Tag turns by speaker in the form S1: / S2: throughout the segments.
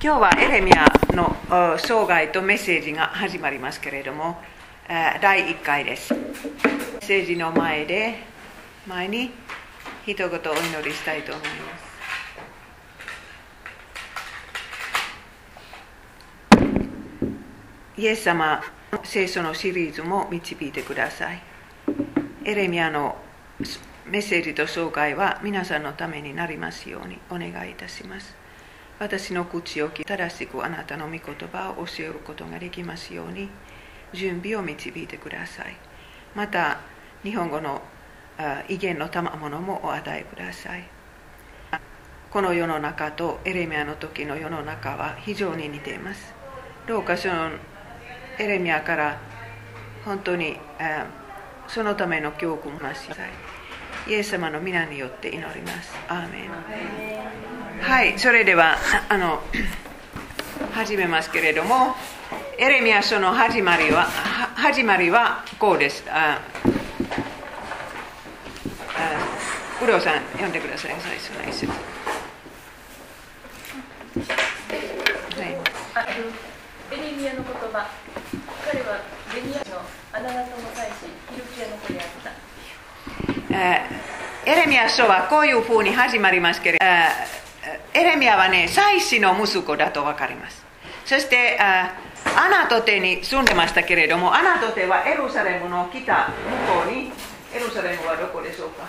S1: 今日はエレミアの生涯とメッセージが始まりますけれども、第1回です。メッセージの前で、前に一言お祈りしたいと思います。イエス様、聖書のシリーズも導いてください。エレミアのメッセージと紹介は皆さんのためになりますようにお願いいたします。私の口を正しくあなたの御言葉を教えることができますように準備を導いてください。また日本語の威厳の賜物もお与えください。この世の中とエレミアの時の世の中は非常に似ています。どうかそのエレミアから本当にそのための教訓をなしなさい。イエス様の皆によって祈ります。アーメン。はいそれではあの始めますけれどもエレミア書の始まりは始まりはこうです。ああ黒さん読んでください。最初の一節。
S2: エレミアの言葉。彼はベニヤのアナナトの大使ヒルキアの子であった
S1: エレミア書はこういうふうに始まりますけれどエレミアはね、祭司の息子だと分かります。そして、アナトテに住んでましたけれども、アナトテはエルサレムの北向こうに、エルサレムはどこでしょうか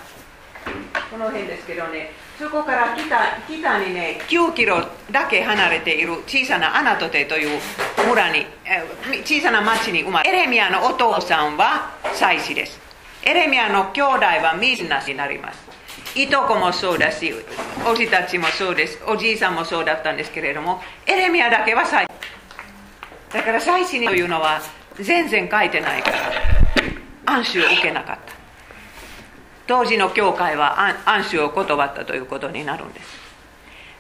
S1: この辺ですけどね、そこから北北にね、9キロだけ離れている小さなアナトテという村に、小さな町に生まれ、エレミアのお父さんは祭司です。エレミアの兄弟はみんなになります。いとこもそうだし、おじたちもそうです、おじいさんもそうだったんですけれども、エレミアだけは祭だから祭司というのは全然書いてないから、暗視を受けなかった。当時の教会は暗視を断ったということになるんです。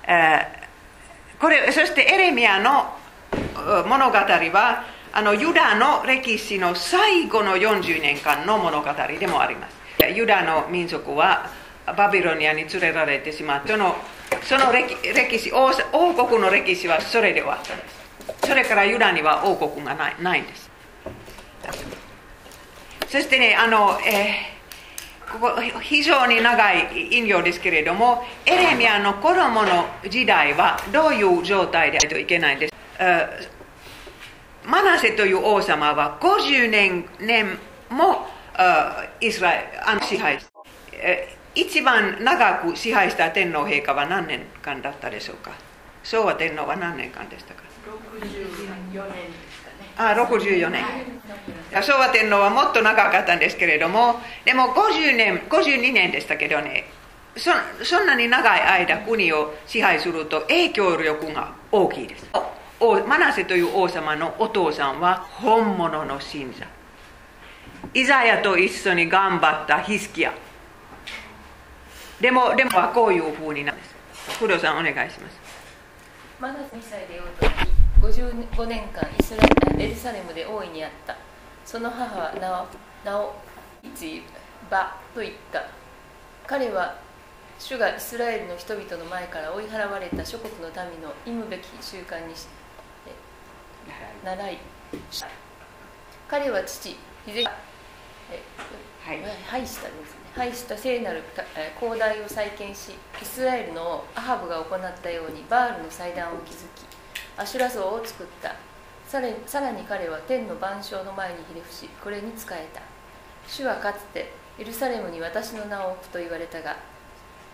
S1: えー、これそしてエレミアの物語はあのユダの歴史の最後の40年間の物語でもあります。ユダの民族はバビロニアに連れられてしまってそのその歴歴史王国の歴史はそれで終わったんです。それからユダには王国がないないんです。そしてねあの、えー、ここ非常に長い引用ですけれどもエレミアの子供の時代はどういう状態でないといけないんです。マナセという王様は50年年もイスラエル支配一番長く支配した天皇陛下は何年間だったでしょうか？昭和天皇は何年間でしたか
S2: ？64年ですかね。
S1: あ64年。昭和天皇はもっと長かったんですけれどもでも50年52年でしたけどねそそんなに長い間国を支配すると影響力が大きいですマナセという王様のお父さんは本物の信者イザヤと一緒に頑張ったヒスキヤでも、でもはこういうふうになるんです。黒さん、お願いします。
S2: まだ2歳で王となり、55年間イスラエルエルサレムで王位にあった。その母は名を、名を、いつバと言った。彼は主がイスラエルの人々の前から追い払われた諸国の民の忌むべき習慣に習い。彼は父ヒゼはい、はい、したです廃した聖なる広大を再建しイスラエルのアハブが行ったようにバールの祭壇を築きアシュラ像を作った。さらに彼は天の万象の前にひれ伏しこれに仕えた。主はかつてエルサレムに私の名を置くと言われたが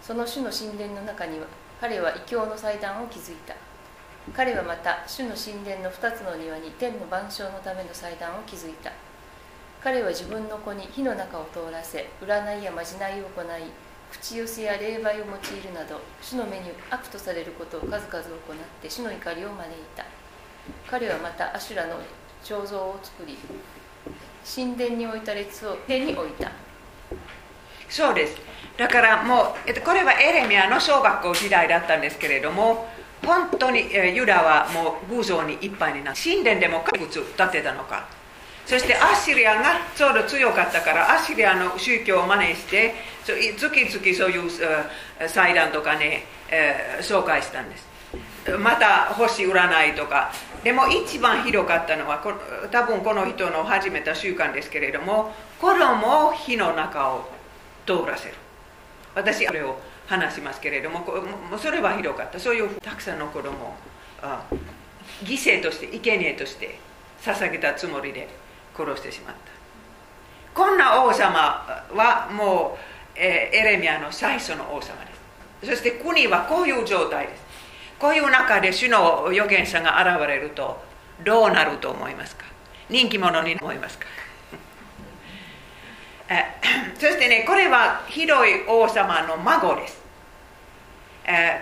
S2: その主の神殿の中には彼は異教の祭壇を築いた彼はまた主の神殿の2つの庭に天の万象のための祭壇を築いた。彼は自分の子に火の中を通らせ占いやまじないを行い口寄せや霊媒を用いるなど主の目に悪とされることを数々行って主の怒りを招いた。彼はまたアシュラの彫像を作り神殿に置いた列を手に置いた。
S1: そうです。だからもうこれはエレミアの小学校時代だったんですけれども本当にユダはもう偶像にいっぱいになって神殿でもいくつ建てたのか。そしてアッシリアがちょうど強かったからアッシリアの宗教を真似して月々そういう祭壇とかね、紹介したんです。また星占いとか。でも一番ひどかったのはこ多分この人の始めた習慣ですけれども子供を火の中を通らせる。私それを話しますけれどもそれはひどかった。そういうたくさんの子供を犠牲として生贄として捧げたつもりで殺してしまった。こんな王様はもう、え、エレミアの最初の王様です。そして国はこういう状態です。こういう中で主の預言者が現れるとどうなると思いますか？人気者に思いますか？そしてねこれは広い王様の孫です。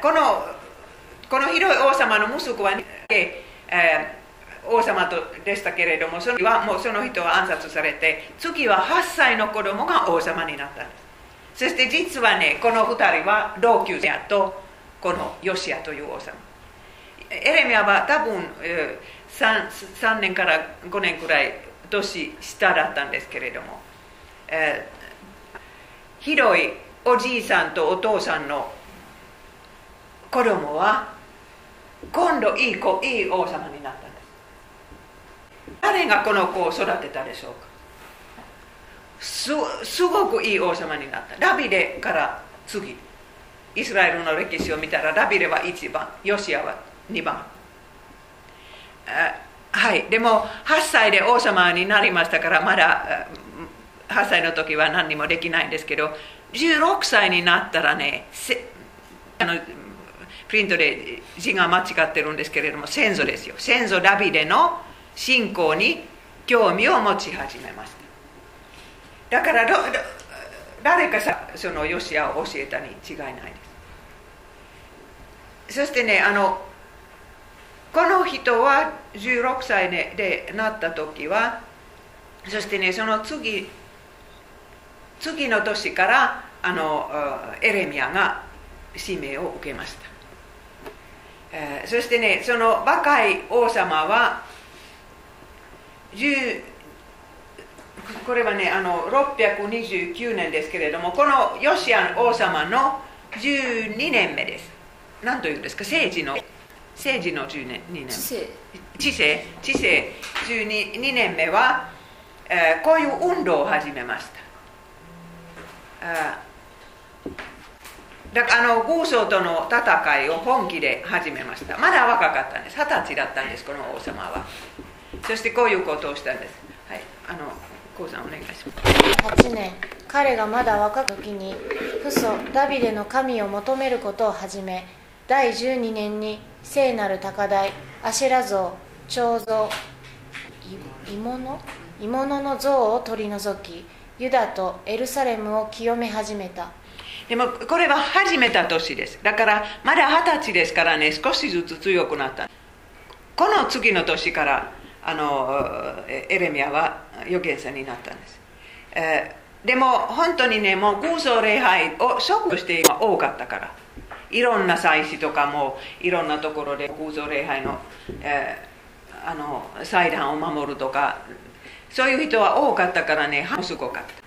S1: このこの広い王様の息子は、ね、えー、王様とでしたけれどもそのはもうその人は暗殺されて次は8歳の子供が王様になったんです。そして実はねこの2人は同級生とこのヨシアという王様。エレミアは多分、3, 3年から5年くらい年下だったんですけれども、えー、広いおじいさんとお父さんの子供は今度いい子いい王様になったんです。誰がこの子を育てたでしょうか。すすごくいい王様になった。ダビデから次。イスラエルの歴史を見たらダビデは1番ヨシアは2番。はい。でも8歳で王様になりましたからまだ8歳の時は何にもできないんですけど16歳になったらねあのプリントで字が間違ってるんですけれども先祖ですよ。先祖ダビデの信仰に興味を持ち始めました。だから誰かさそのヨシアを教えたに違いないです。そしてねあのこの人は16歳でなった時はそしてねその次次の年からあのエレミアが使命を受けました。えー、そしてねその若い王様はこれはねあの629年ですけれどもこのヨシア王様の12年目です。何というんですか？政治の政治の12年目。知性。知性。12年目は、えー、こういう運動を始めましただからあの豪商との戦いを本気で始めました。まだ若かったんです。二十歳だったんですこの王様は。そしてこういうことをしたんです。はい。あのコウさんお願いします。
S3: 8年。彼がまだ若く時に父祖ダビデの神を求めることを始め第12年に聖なる高台アシェラ像彫像鋳物鋳物の像を取り除きユダとエルサレムを清め始めた。
S1: でもこれは始めた年です。だからまだ二十歳ですからね少しずつ強くなった。この次の年からあのエレミアは預言者になったんです、えー、でも本当にねもう偶像礼拝を食している多かったから。いろんな祭祀とかもいろんなところで偶像礼拝の,、えー、あの祭壇を守るとかそういう人は多かったからね。すごかった。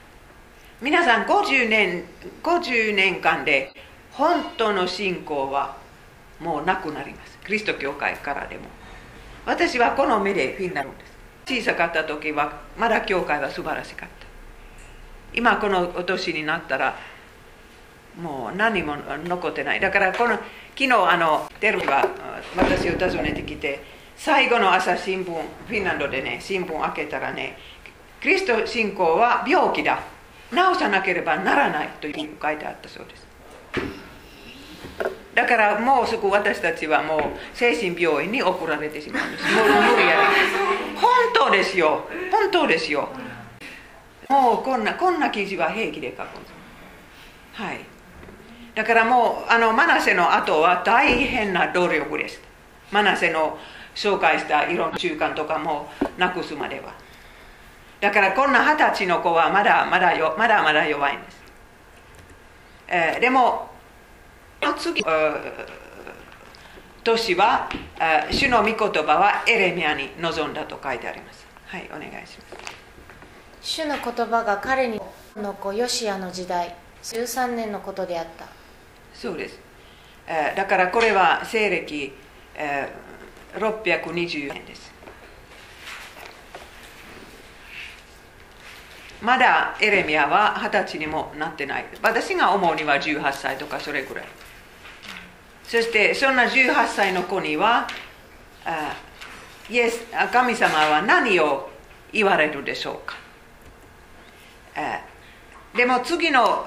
S1: 皆さん50年 ,50 年間で本当の信仰はもうなくなります。キリスト教会からでも。私はこの目でフィンなるんです。小さかった時はまだ教会は素晴らしかった。今このお年になったらもう何も残ってない。だからこの昨日あのテルは私を訪ねてきて最後の朝新聞フィンランドでね新聞開けたらねキリスト信仰は病気だ。治さなければならないという書いてあったそうです。だからもうすぐ私たちはもう精神病院に送られてしまうんです。もう無理やり。本当ですよ。本当ですよ。もうこんなこんな記事は平気で書くんです。はい。だからもうあのマナセの後は大変な努力ですマナセの紹介したいろんな習慣とかもなくすまでは。だからこんな二十歳の子はまだまだよまだまだ弱いんです、えー、でも次年は主の御言葉はエレミアに臨んだと書いてあります。はいお願いします。
S3: 主の言葉が彼にの子ヨシアの時代13年のことであった。
S1: そうです。だからこれは西暦620年です。まだエレミアは二十歳にもなってない。私が思うには18歳とかそれぐらい。そしてそんな18歳の子にはイエス神様は何を言われるでしょうか。でも次の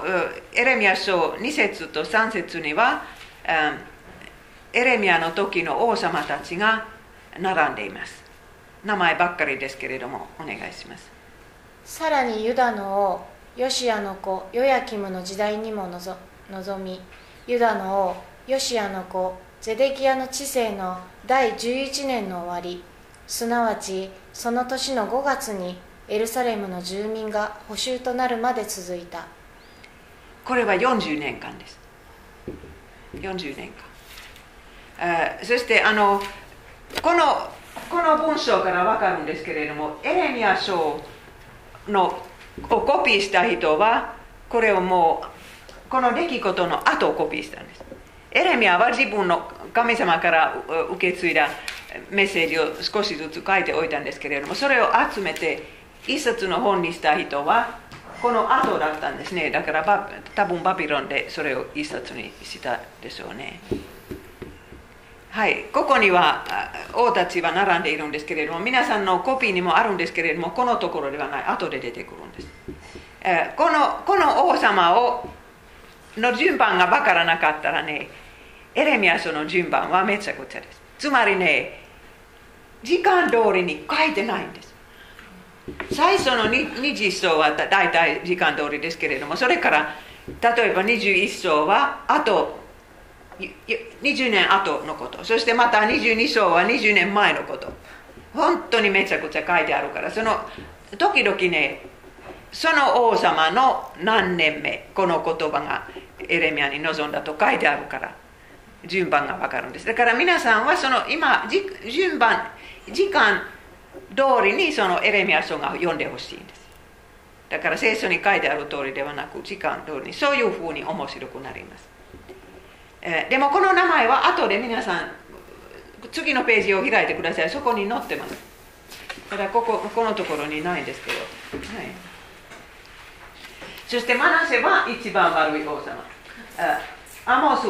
S1: エレミア書2節と3節にはエレミアの時の王様たちが並んでいます。名前ばっかりですけれどもお願いします。
S3: さらにユダの王ヨシアの子ヨヤキムの時代にも望みユダの王ヨシアの子ゼデキアの治世の第11年の終わりすなわちその年の5月にエルサレムの住民が補修となるまで続いた。
S1: これは40年間です。40年間そしてあのこのこの文章から分かるんですけれどもエレミア書のをコピーした人はこれをもうこの出来事の後をコピーしたんです。エレミアは自分の神様から受け継いだメッセージを少しずつ書いておいたんですけれどもそれを集めて一冊の本にした人はこの後だったんですね。だから多分バビロンでそれを一冊にしたでしょうね。はいここには王たちは並んでいるんですけれども皆さんのコピーにもあるんですけれどもこのところではない。後で出てくるんです、え、このこの王様をの順番が分からなかったらねエレミアスの順番はめちゃくちゃです。つまりね時間通りに書いてないんです。最初の21章はだ大体時間通りですけれどもそれから例えば21章はあと20年後のこと。そしてまた22章は20年前のこと。本当にめちゃくちゃ書いてあるから。その時々ねその王様の何年目この言葉がエレミアに臨んだと書いてあるから順番が分かるんです。だから皆さんはその今順番時間通りにそのエレミア書が読んでほしいんです。だから聖書に書いてある通りではなく時間通りにそういうふうに面白くなります。え、でもこの名前は後で皆さん次のページを開いてください。そこに載ってます。ただこここのところにないですけど、はい、そしてマナセは一番悪い王様。アモス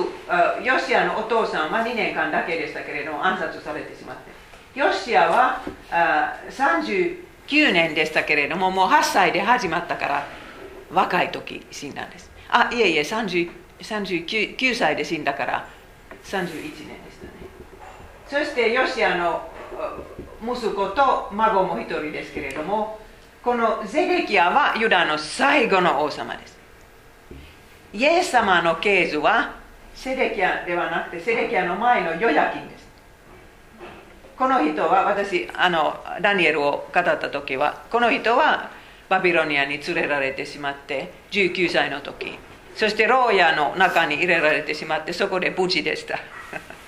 S1: ヨシアのお父さんは2年間だけでしたけれども暗殺されてしまって。ヨシアは39年でしたけれどももう8歳で始まったから若い時死んだんです。あいえいえ39 39歳で死んだから31年でしたね。そしてヨシアの息子と孫も一人ですけれどもこのゼレキアはユダの最後の王様です。イエス様の系図はセレキアではなくてセレキアの前のヨヤキンです。この人は私あのダニエルを語った時はこの人はバビロニアに連れられてしまって19歳の時そして牢屋の中に入れられてしまってそこで無事でした。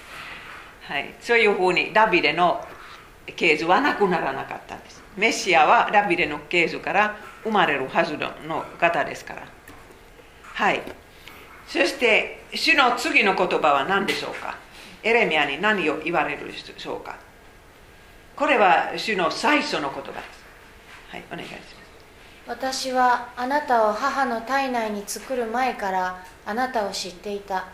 S1: はい、そういうふうにダビデの系図はなくならなかったんです。メシアはダビデの系図から生まれるはずの方ですから。はい。そして主の次の言葉は何でしょうか？エレミアに何を言われるでしょうか？これは主の最初の言葉です。はいお願いします。
S3: 私はあなたを母の体内に作る前からあなたを知っていた。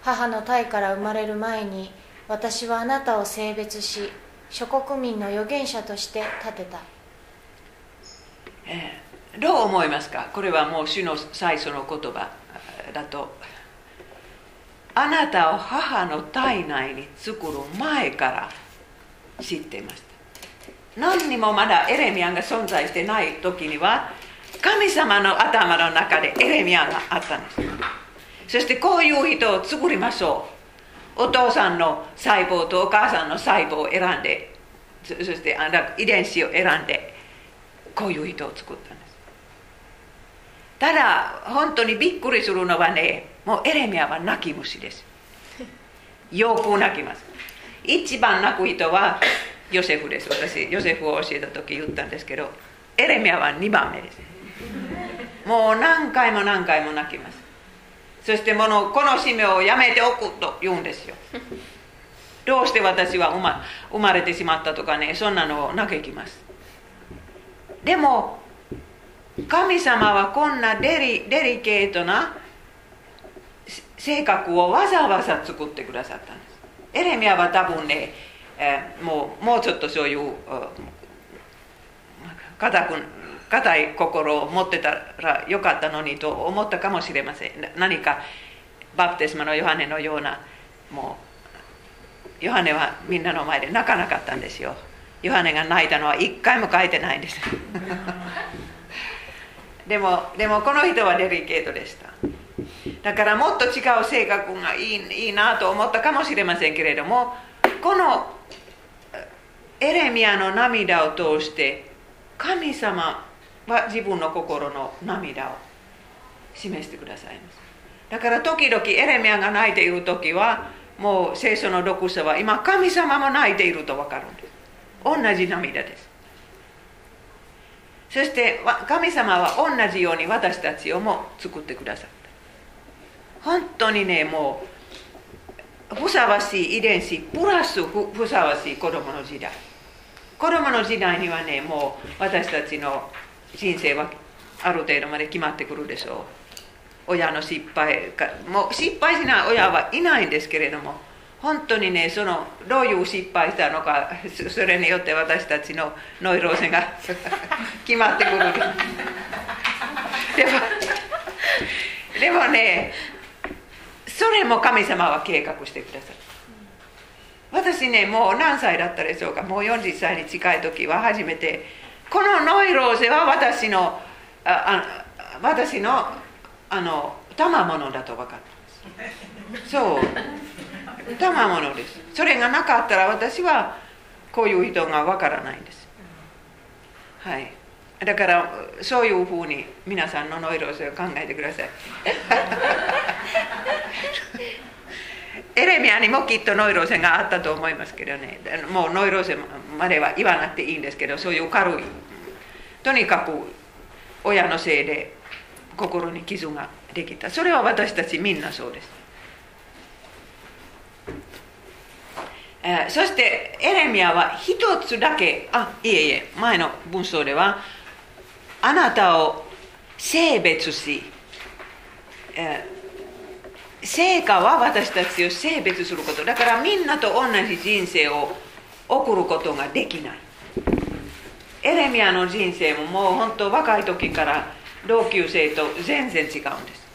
S3: 母の体から生まれる前に私はあなたを性別し諸国民の預言者として立てた、
S1: えー、どう思いますか？これはもう主の最初の言葉だと。あなたを母の体内に作る前から知っていました。何にもまだエレミアが存在してない時には神様の頭の中でエレミアがあったんですそしてこういう人を作りましょう。お父さんの細胞とお母さんの細胞を選んでそして遺伝子を選んでこういう人を作ったんです。ただ本当にびっくりするのはねもうエレミアは泣き虫です。よく泣きます。一番泣く人はヨセフです私ヨセフを教えた時言ったんですけどエレミアは2番目ですもう何回も何回も泣きますそしてものこの使命をやめておくと言うんですよどうして私は生ま生まれてしまったとかねそんなのを嘆きますでも神様はこんなデリデリケートな性格をわざわざ作ってくださったんですエレミアは多分ね、えー、もうもうちょっとそういう固く固い心を持ってたらよかったのにと思ったかもしれません。何かバプテスマのヨハネのようなもうヨハネはみんなの前で泣かなかったんですよ。ヨハネが泣いたのは一回も書いてないんです。でもでもこの人はデリケートでした。だからもっと違う性格がいいいいなと思ったかもしれませんけれどもこのエレミアの涙を通して神様は自分の心の涙を示してくださいます。だから時々エレミアが泣いている時はもう聖書の読者は今神様も泣いていると分かるんです。同じ涙です。そして神様は同じように私たちをも作ってくださった。本当にねもうふさわしい遺伝子プラスふさわしい子供の時代。子供の時代にはねもう私たちの人生はある程度まで決まってくるでしょう。親の失敗かもう失敗しない親はいないんですけれども本当にねそのどういう失敗したのかそれによって私たちのノイローゼが 決まってくる。でもでもねそれも神様は計画してくださる。私ねもう何歳だったでしょうか。もう40歳に近い時は初めて。このノイローゼは私のああ私のあの賜物だと分かったんです。そう。賜物です。それがなかったら私はこういう人が分からないんです。はい。だからそういうふうに皆さんのノイローゼを考えてください。エレミアにもきっとノイローゼがあったと思いますけどね。もうノイローゼまでは言わなくていいんですけどそういう軽いとにかく親のせいで心に傷ができた。それは私たちみんなそうです、えー、そしてエレミアは一つだけ。あいえいえ。前の文章ではあなたを性別し、えー成果は私たちを性別すること。だからみんなと同じ人生を送ることができない。エレミアの人生ももう本当若い時から同級生と全然違うんです。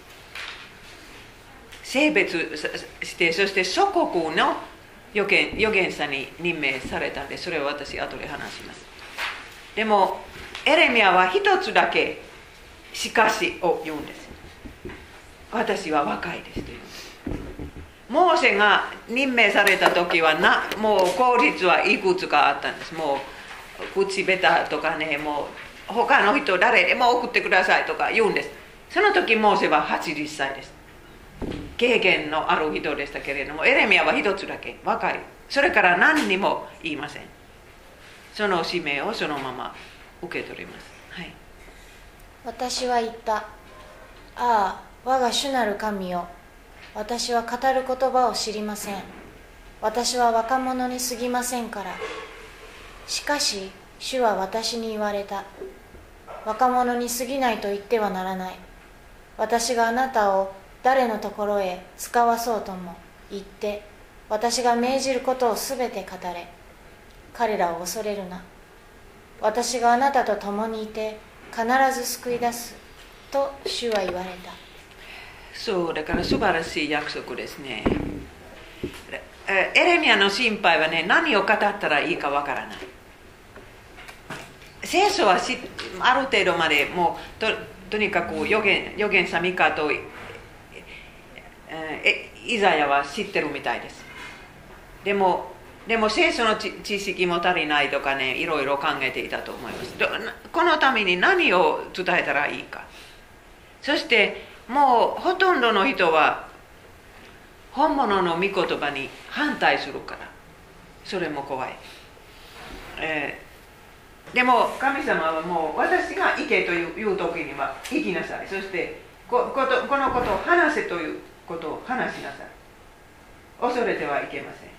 S1: 性別してそして祖国の預言預言者に任命されたんでそれを私後で話します。でもエレミアは一つだけしかしを言うんです。私は若いです。というモーセが任命された時はなもう効率はいくつかあったんです。もう口下手とかねもう他の人誰でも送ってくださいとか言うんです。その時モーセは80歳です。経験のある人でしたけれどもエレミアは一つだけ若い。それから何にも言いません。その使命をそのまま受け取ります、はい、
S3: 私は言った。ああ我が主なる神よ。私は語る言葉を知りません。私は若者に過ぎませんから。しかし主は私に言われた。若者に過ぎないと言ってはならない。私があなたを誰のところへ使わそうとも言って私が命じることをすべて語れ。彼らを恐れるな。私があなたと共にいて必ず救い出すと主は言われた。
S1: そうだから素晴らしい約束ですね。エレミアの心配はね何を語ったらいいかわからない。聖書はしある程度までもうととにかく預言預言者ミカとえイザヤは知ってるみたいです。でもでも聖書の知識も足りないとかねいろいろ考えていたと思います。このために何を伝えたらいいか。そしてもうほとんどの人は本物の御言葉に反対するから。それも怖い、えー、でも神様はもう私が行けという時には行きなさい。そしてこことこのことを話せということを話しなさい。恐れてはいけません。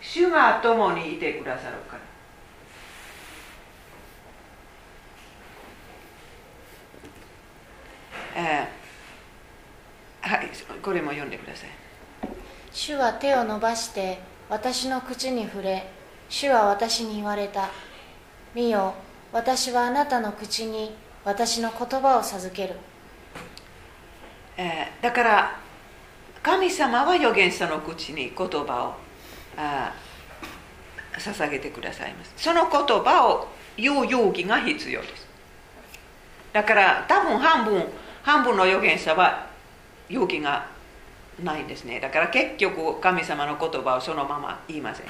S1: 主が共にいてくださるから。えー、はいこれも読んでください。
S3: 主は手を伸ばして私の口に触れ主は私に言われた。見よ私はあなたの口に私の言葉を授ける、
S1: えー、だから神様は預言者の口に言葉をあ捧げてくださいます。その言葉を言う勇気が必要です。だから多分半分半分の預言者は勇気がないんですね。だから結局神様の言葉をそのまま言いません。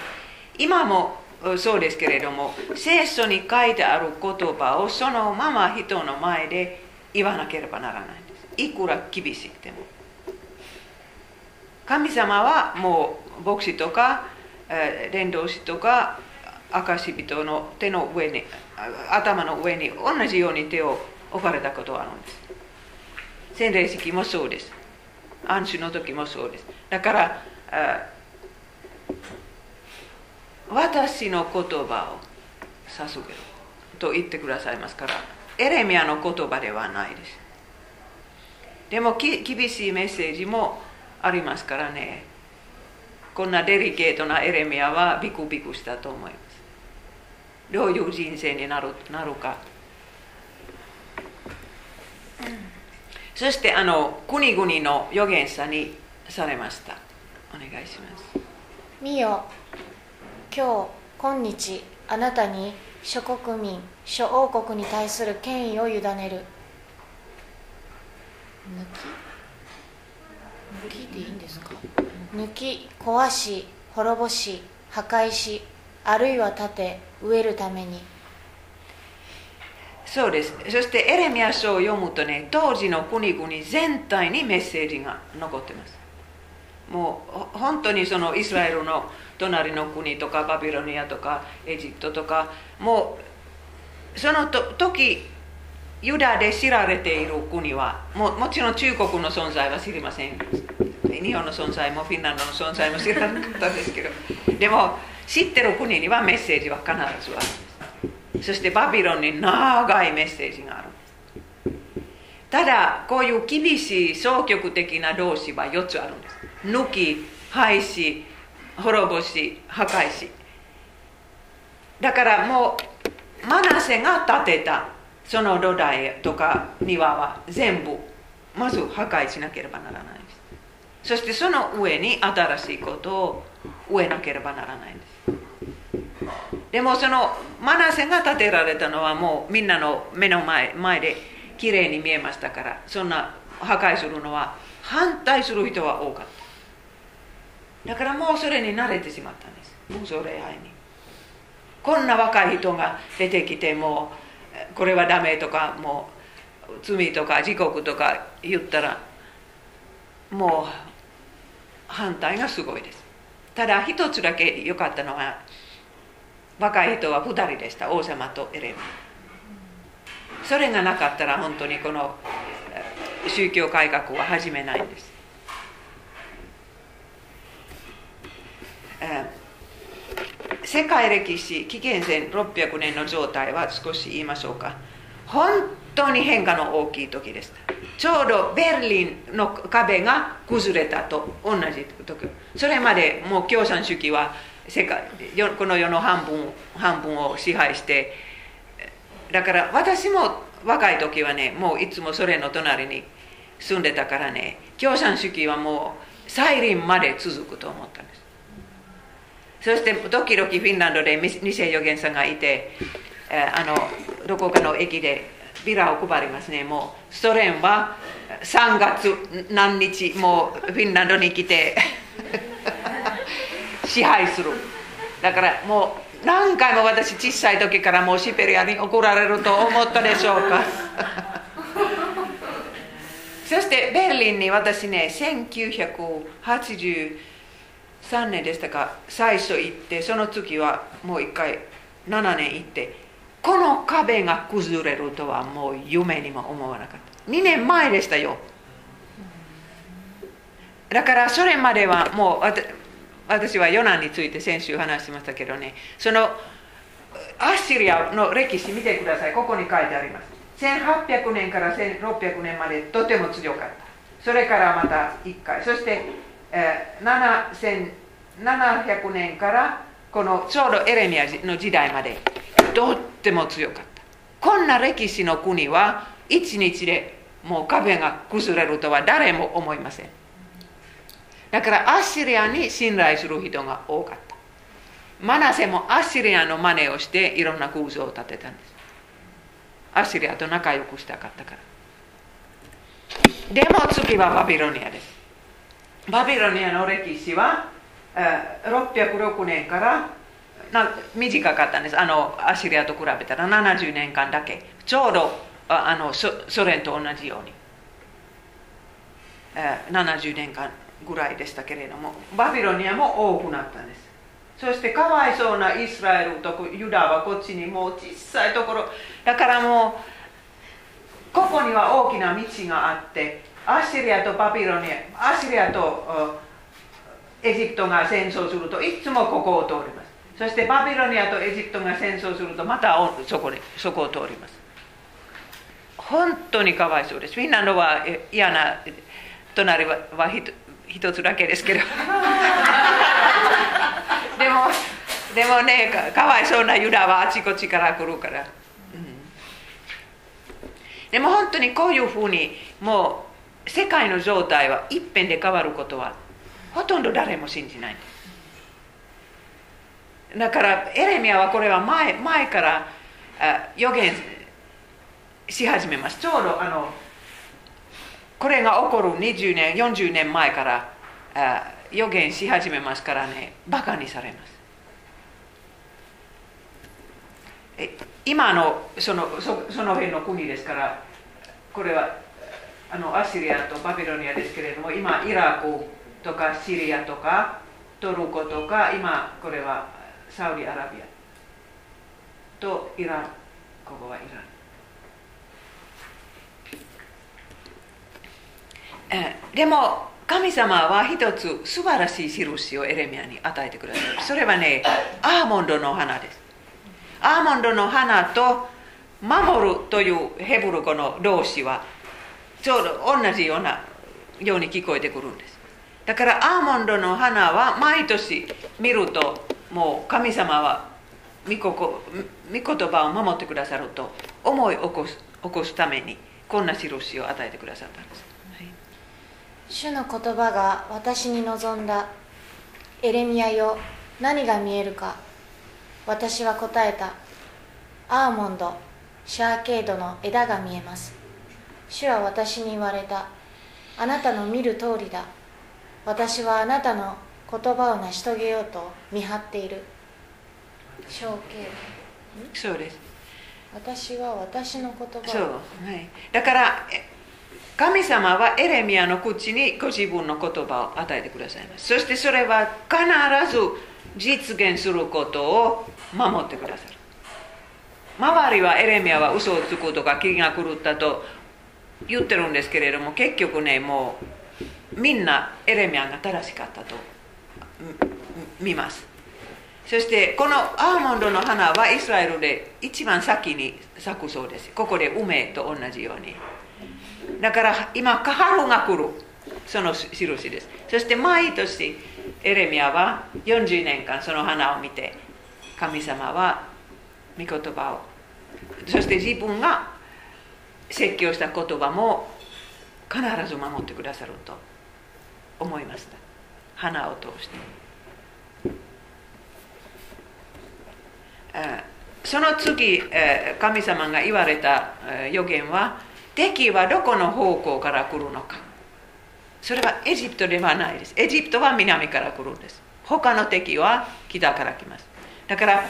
S1: 今もそうですけれども聖書に書いてある言葉をそのまま人の前で言わなければならないんです。いくら厳しくても。神様はもう牧師とか伝道師とか証人の手の上に頭の上に同じように手を置かれたことがあるんです。洗礼式もそうです。安心の時もそうです。だから私の言葉を授けると言ってくださいますからエレミアの言葉ではないです。でも厳しいメッセージもありますからね。こんなデリケートなエレミアはビクビクしたと思います。どういう人生になるなるか、うん、そしてあの国々の預言者にされました。お願いします。
S3: 見よ。今日今日あなたに諸国民諸王国に対する権威を委ねる。抜き？抜きでいいんですか？抜き壊し滅ぼし破壊しあるいは立て植えるために。
S1: そうです。そしてエレミア書を読むとね当時の国々全体にメッセージが残ってます。もう本当にそのイスラエルの隣の国とかバビロニアとかエジプトとかもうその時ユダで知られている国はももちろん中国の存在は知りません。日本の存在もフィンランドの存在も知らなかったんですけどでも知ってる国にはメッセージは必ずあるんです。そしてバビロンに長いメッセージがある。ただこういう厳しい消極的な動詞は4つあるんです。抜き廃止滅ぼし破壊し。だからもうマナセが建てたその土台とか庭は全部まず破壊しなければならないです。そしてその上に新しいことを植えなければならないんです。でもそのマナセが建てられたのはもうみんなの目の前前できれいに見えましたからそんな破壊するのは反対する人は多かった。だからもうそれに慣れてしまったんです。もうそれ愛にこんな若い人が出てきてもうこれはダメとかもう罪とか時刻とか言ったらもう反対がすごいです。ただ一つだけ良かったのは若い人は2人でした王様とエレミそれがなかったら本当にこの宗教改革は始めないんです。世界歴史紀元前600年の状態は少し言いましょうか。本当に変化の大きい時でした。ちょうどベルリンの壁が崩れたと同じ時。それまでもう共産主義は世界この世の半分半分を支配してだから私も若い時はねもういつもソ連の隣に住んでたからね共産主義はもう再臨まで続くと思ったんです。そして時々フィンランドで偽預言者がいて、あのどこかの駅でビラを配りますね。もうソ連は3月何日もうフィンランドに来て。支配する。だからもう何回も私小さい時からもうシベリアに怒られると思ったでしょうか。そしてベルリンに私ね1983年でしたか。最初行ってその次はもう1回7年行ってこの壁が崩れるとはもう夢にも思わなかった。2年前でしたよ。だからそれまではもう私はヨナについて先週話しましたけどね。そのアッシリアの歴史見てください。ここに書いてあります。1800年から1600年までとても強かった。それからまた1回。そして、えー、7700年からこのちょうどエレミアの時代までとっても強かった。こんな歴史の国は一日でもう壁が崩れるとは誰も思いません。だからアッシリアに信頼する人が多かった。マナセもアッシリアの真似をしていろんな空想を立てたんです。アッシリアと仲良くしたかったから。でも次はバビロニアです。バビロニアの歴史は606年から短かったんです。あのアッシリアと比べたら70年間だけ。ちょうどあのソ連と同じように。70年間ぐらいでしたけれどもバビロニアも多くなったんです。そしてかわいそうなイスラエルとユダはこっちにもう小さいところ。だからもうここには大きな道があってアッシリアとバビロニアアッシリアとエジプトが戦争するといつもここを通ります。そしてバビロニアとエジプトが戦争するとまたそこにそこを通ります。本当にかわいそうです。フィンランドは嫌な隣は人一つだけですけど。でもでもねかわいそうなユダはあちこちから来るから、うん、でも本当にこういうふうにもう世界の状態は一変で変わることはほとんど誰も信じない。だからエレミアはこれは前前から予言し始めます。ちょうどあのこれが起こる20年40年前から予言し始めますからねバカにされます。今のそのそその辺の国ですからこれはあのアシリアとバビロニアですけれども今イラクとかシリアとかトルコとか今これはサウジアラビアとイランここはイラン。でも神様は一つ素晴らしい印をエレミアに与えてくださる。それはねアーモンドの花です。アーモンドの花と守るというヘブル語の動詞はちょうど同じようなように聞こえてくるんです。だからアーモンドの花は毎年見るともう神様は御言葉を守ってくださると思い起こす起こすためにこんな印を与えてくださったんです
S3: 主の言葉が私に望んだ。エレミアよ何が見えるか。私は答えた。アーモンドシャーケードの枝が見えます。主は私に言われた。あなたの見る通りだ。私はあなたの言葉を成し遂げようと見張っている。ショーケ
S1: ード。そうです。
S3: 私は私の言葉を。
S1: そう、はい、だから神様はエレミアの口にご自分の言葉を与えてくださいます。そしてそれは必ず実現することを守ってくださる。周りはエレミアは嘘をつくとか気が狂ったと言ってるんですけれども結局ねもうみんなエレミアが正しかったと見ます。そしてこのアーモンドの花はイスラエルで一番先に咲くそうです。ここで梅と同じように。だから今春が来る。その印です。そして毎年エレミアは40年間その花を見て神様は御言葉を。そして自分が説教した言葉も必ず守ってくださると思いました。花を通して。その次神様が言われた予言は敵はどこの方向から来るのか。それはエジプトではないです。エジプトは南から来るんです。他の敵は北から来ます。だから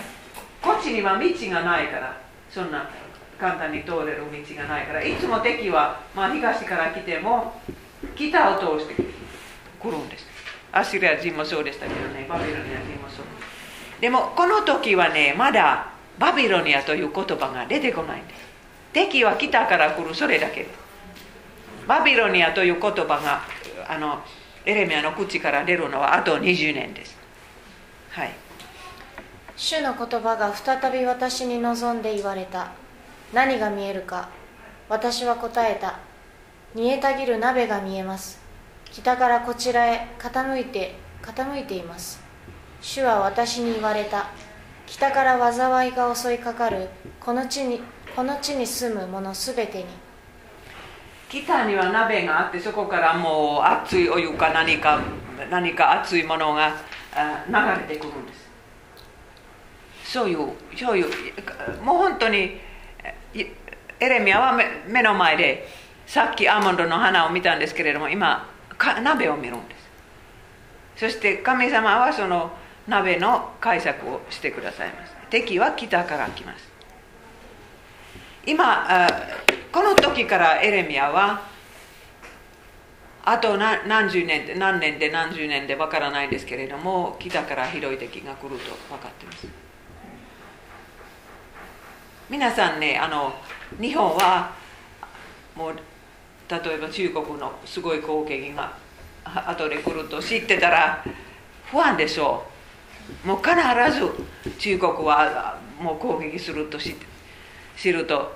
S1: こっちには道がないからそんな簡単に通れる道がないからいつも敵は、まあ、東から来ても北を通して来るんです。アシリア人もそうでしたけどねバビロニア人もそう。でもこの時はねまだバビロニアという言葉が出てこないんです。敵は北から来るそれだけ。バビロニアという言葉があのエレミアの口から出るのはあと20年です。はい。
S3: 主の言葉が再び私に望んで言われた。何が見えるか私は答えた。煮えたぎる鍋が見えます。北からこちらへ傾いて傾いています。主は私に言われた。北から災いが襲いかかるこの地にこの地に住む者すべてに。
S1: 北には鍋があってそこからもう熱いお湯か何か何か熱いものが流れてくるんです。そういうそういうもう本当にエレミアは目の前でさっきアーモンドの花を見たんですけれども今鍋を見るんです。そして神様はその鍋の解釈をしてくださいます。敵は北から来ます。今この時からエレミアはあと何十年で何年で何十年でわからないですけれども北からひどい敵が来ると分かってます。皆さんねあの日本はもう例えば中国のすごい攻撃が後で来ると知ってたら不安でしょう。もう必ず中国はもう攻撃すると知って知ると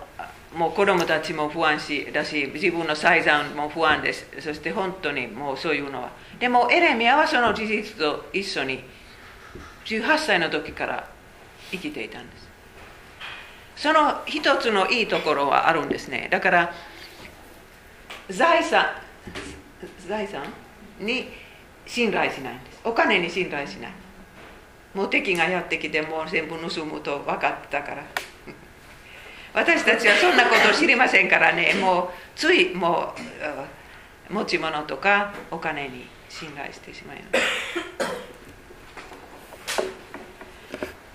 S1: もう子供たちも不安しだし自分の財産も不安です。そして本当にもうそういうのは。でもエレミアはその事実と一緒に18歳の時から生きていたんです。その一つのいいところはあるんですねだから財産財産に信頼しないんです。お金に信頼しない。もう敵がやってきてもう全部盗むと分かったから。私たちはそんなこと知りませんからね。もうついもう持ち物とかお金に信頼してしまいま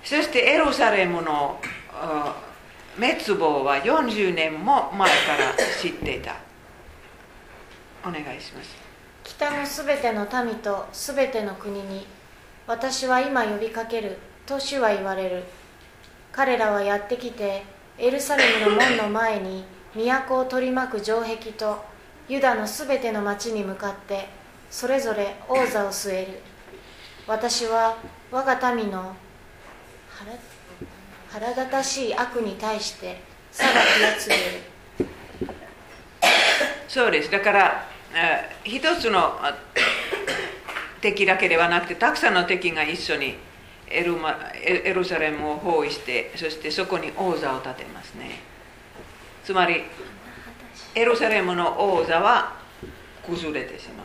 S1: す。そしてエルサレムの滅亡は40年も前から知っていた。お願いします。
S3: 北のすべての民とすべての国に私は今呼びかけると主は言われる。彼らはやってきてエルサレムの門の前に都を取り巻く城壁とユダのすべての町に向かってそれぞれ王座を据える。私は我が民の腹立たしい悪に対して裁きを告げる。
S1: そうです。だから一つの敵だけではなくてたくさんの敵が一緒にエルマエルサレムを包囲してそしてそこに王座を建てますねつまりエルサレムの王座は崩れてしま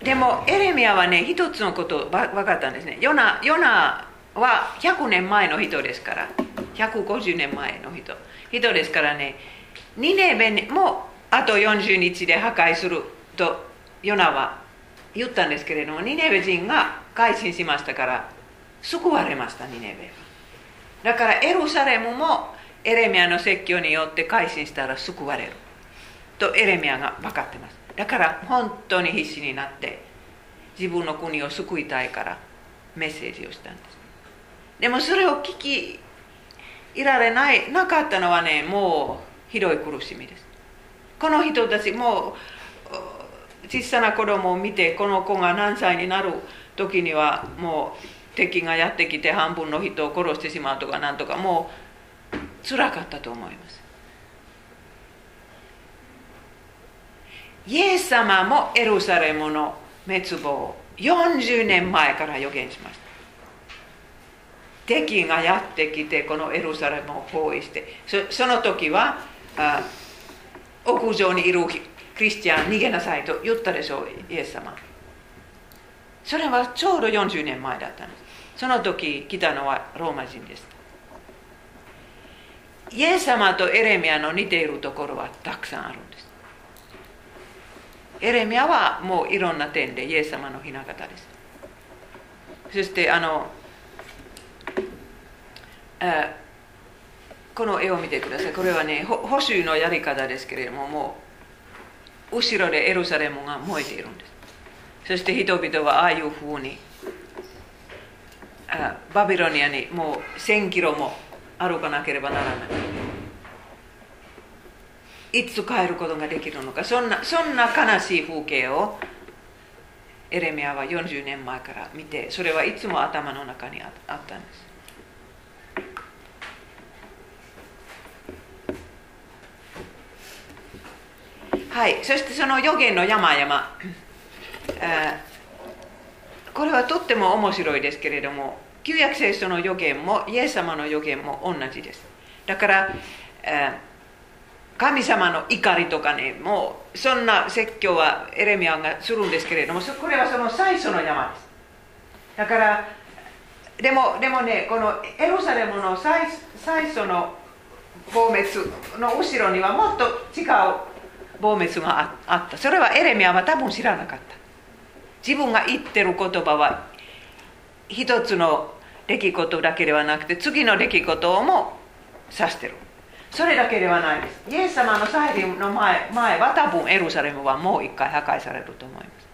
S1: う、でもエレミアはね一つのこと分かったんですねヨナヨナは100年前の人ですから150年前の人人ですからねニネベもあと40日で破壊するとヨナは言ったんですけれどもニネベ人が改心しましたから救われましたニネベは。だからエルサレムもエレミアの説教によって改心したら救われる。とエレミアが分かってます。だから本当に必死になって自分の国を救いたいからメッセージをしたんです。でもそれを聞きいられないなかったのはねもうひどい苦しみです。この人たちも小さな子供を見てこの子が何歳になる時にはもう敵がやってきて半分の人を殺してしまうとかなんとかもうつらかったと思います。イエス様もエルサレムの滅亡を40年前から予言しました。敵がやってきてこのエルサレムを包囲してその時は屋上にいるクリスチャン逃げなさいと言ったでしょうイエス様。それはちょうど40年前だったんです。その時来たのはローマ人です。イエス様とエレミアの似ているところはたくさんあるんです。エレミアはもういろんな点でイエス様の雛形です。そしてあのこの絵を見てください。これはね保守のやり方ですけれどももう後ろでエルサレムが燃えているんですそして人々はああいうふうにあバビロニアにもう1000キロも歩かなければならないいつ帰ることができるのかそんなそんな悲しい風景をエレミアは40年前から見てそれはいつも頭の中にあったんですはい。そしてその予言の山々、えこれはとっても面白いですけれども旧約聖書の予言もイエス様の予言も同じです。だからえ、神様の怒りとかねもうそんな説教はエレミアがするんですけれどもこれはその最初の山です。だからでもでもねこのエルサレムの最最初の亡滅の後ろにはもっと違う亡滅があった。それはエレミアは多分知らなかった。自分が言ってる言葉は一つの出来事だけではなくて次の出来事も指してる。それだけではないです。イエス様の再臨の前前は多分エルサレムはもう一回破壊されると思います。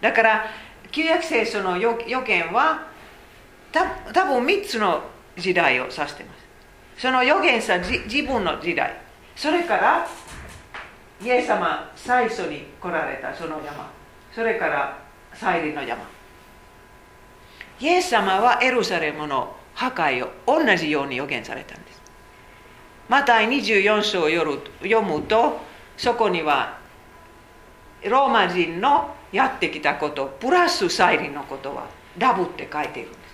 S1: だから旧約聖書の予言は多分3つの時代を指してます。その予言者自分の時代。それからイエス様最初に来られたその山。それから再臨の山。イエス様はエルサレムの破壊を同じように予言されたんです。マタイ24章を読むとそこにはローマ人のやってきたことプラス再臨のことはダブって書いているんです。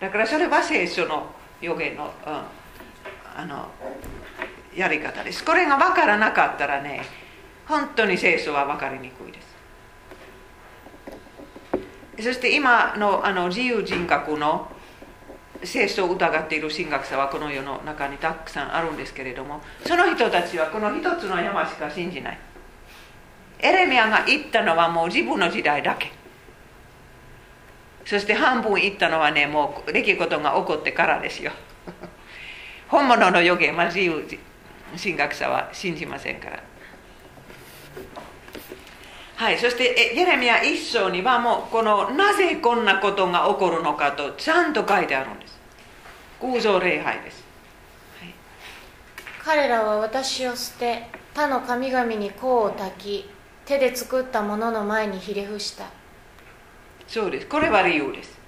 S1: だからそれは聖書の予言の,、うん、あのやり方です。これが分からなかったらね本当に聖書は分かりにくいです。そして今のあの自由人格の聖書を疑っている神学者はこの世の中にたくさんあるんですけれどもその人たちはこの一つの山しか信じない。エレミアが言ったのはもう自分の時代だけ。そして半分言ったのはねもう出来事が起こってからですよ。本物の予言は自由神学者は信じませんから。はいそしてエレミア一章にはもうこのなぜこんなことが起こるのかとちゃんと書いてあるんです。偶像礼拝です、
S3: はい、彼らは私を捨て他の神々に香を焚き手で作ったものの前にひれ伏した。
S1: そうです。これは理由です。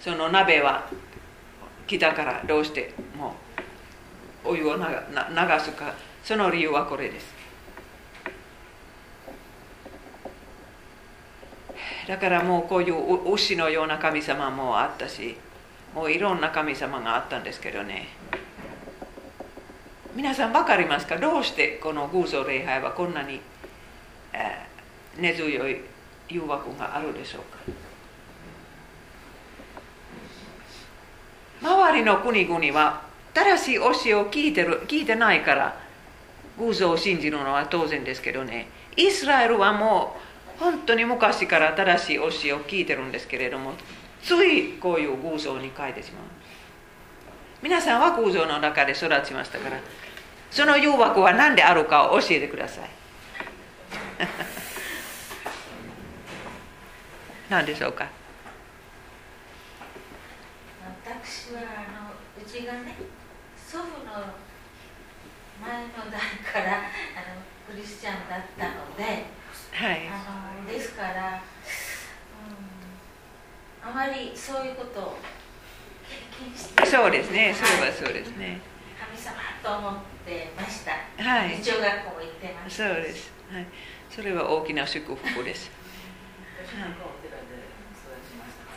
S1: その鍋は来たからどうしてもうお湯を流すかその理由はこれです。だからもうこういう牛のような神様もあったしもういろんな神様があったんですけどね。皆さん分かりますか？どうしてこの偶像礼拝はこんなに、えー、根強い誘惑があるでしょうか？周りの国々は正しい教えを聞いてる聞いてないから偶像を信じるのは当然ですけどね。イスラエルはもう本当に昔から正しい教えを聞いてるんですけれどもついこういう偶像に変えてしまう。皆さんは偶像の中で育ちましたからその誘惑は何であるかを教えてください。何でしょうか？
S4: 私はあのうちがね祖父の。前の代からあのクリスチャンだったので、はい、あのですから、うん、あまりそういうことを経験して
S1: そうですね。それはそうですね。
S4: 神様と思ってました。
S1: はい。
S4: 小学校行ってました。
S1: そうです、はい、それは大きな祝福です。
S5: 寺の中で育ちましたか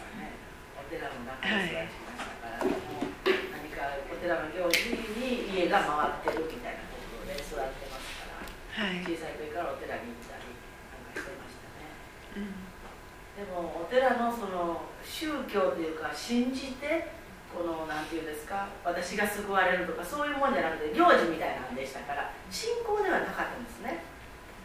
S5: ら、はい、もう何かお寺の行事に家が回ってるみたいなところで育ってますから、はい、小さい時からお寺に行ったりなんかしてましたね、うん、でもお寺のその宗教というか信じてこのなんていうんですか私が救われるとかそういうもんじゃなくて行事みたいなんでしたから信仰ではなかったんですね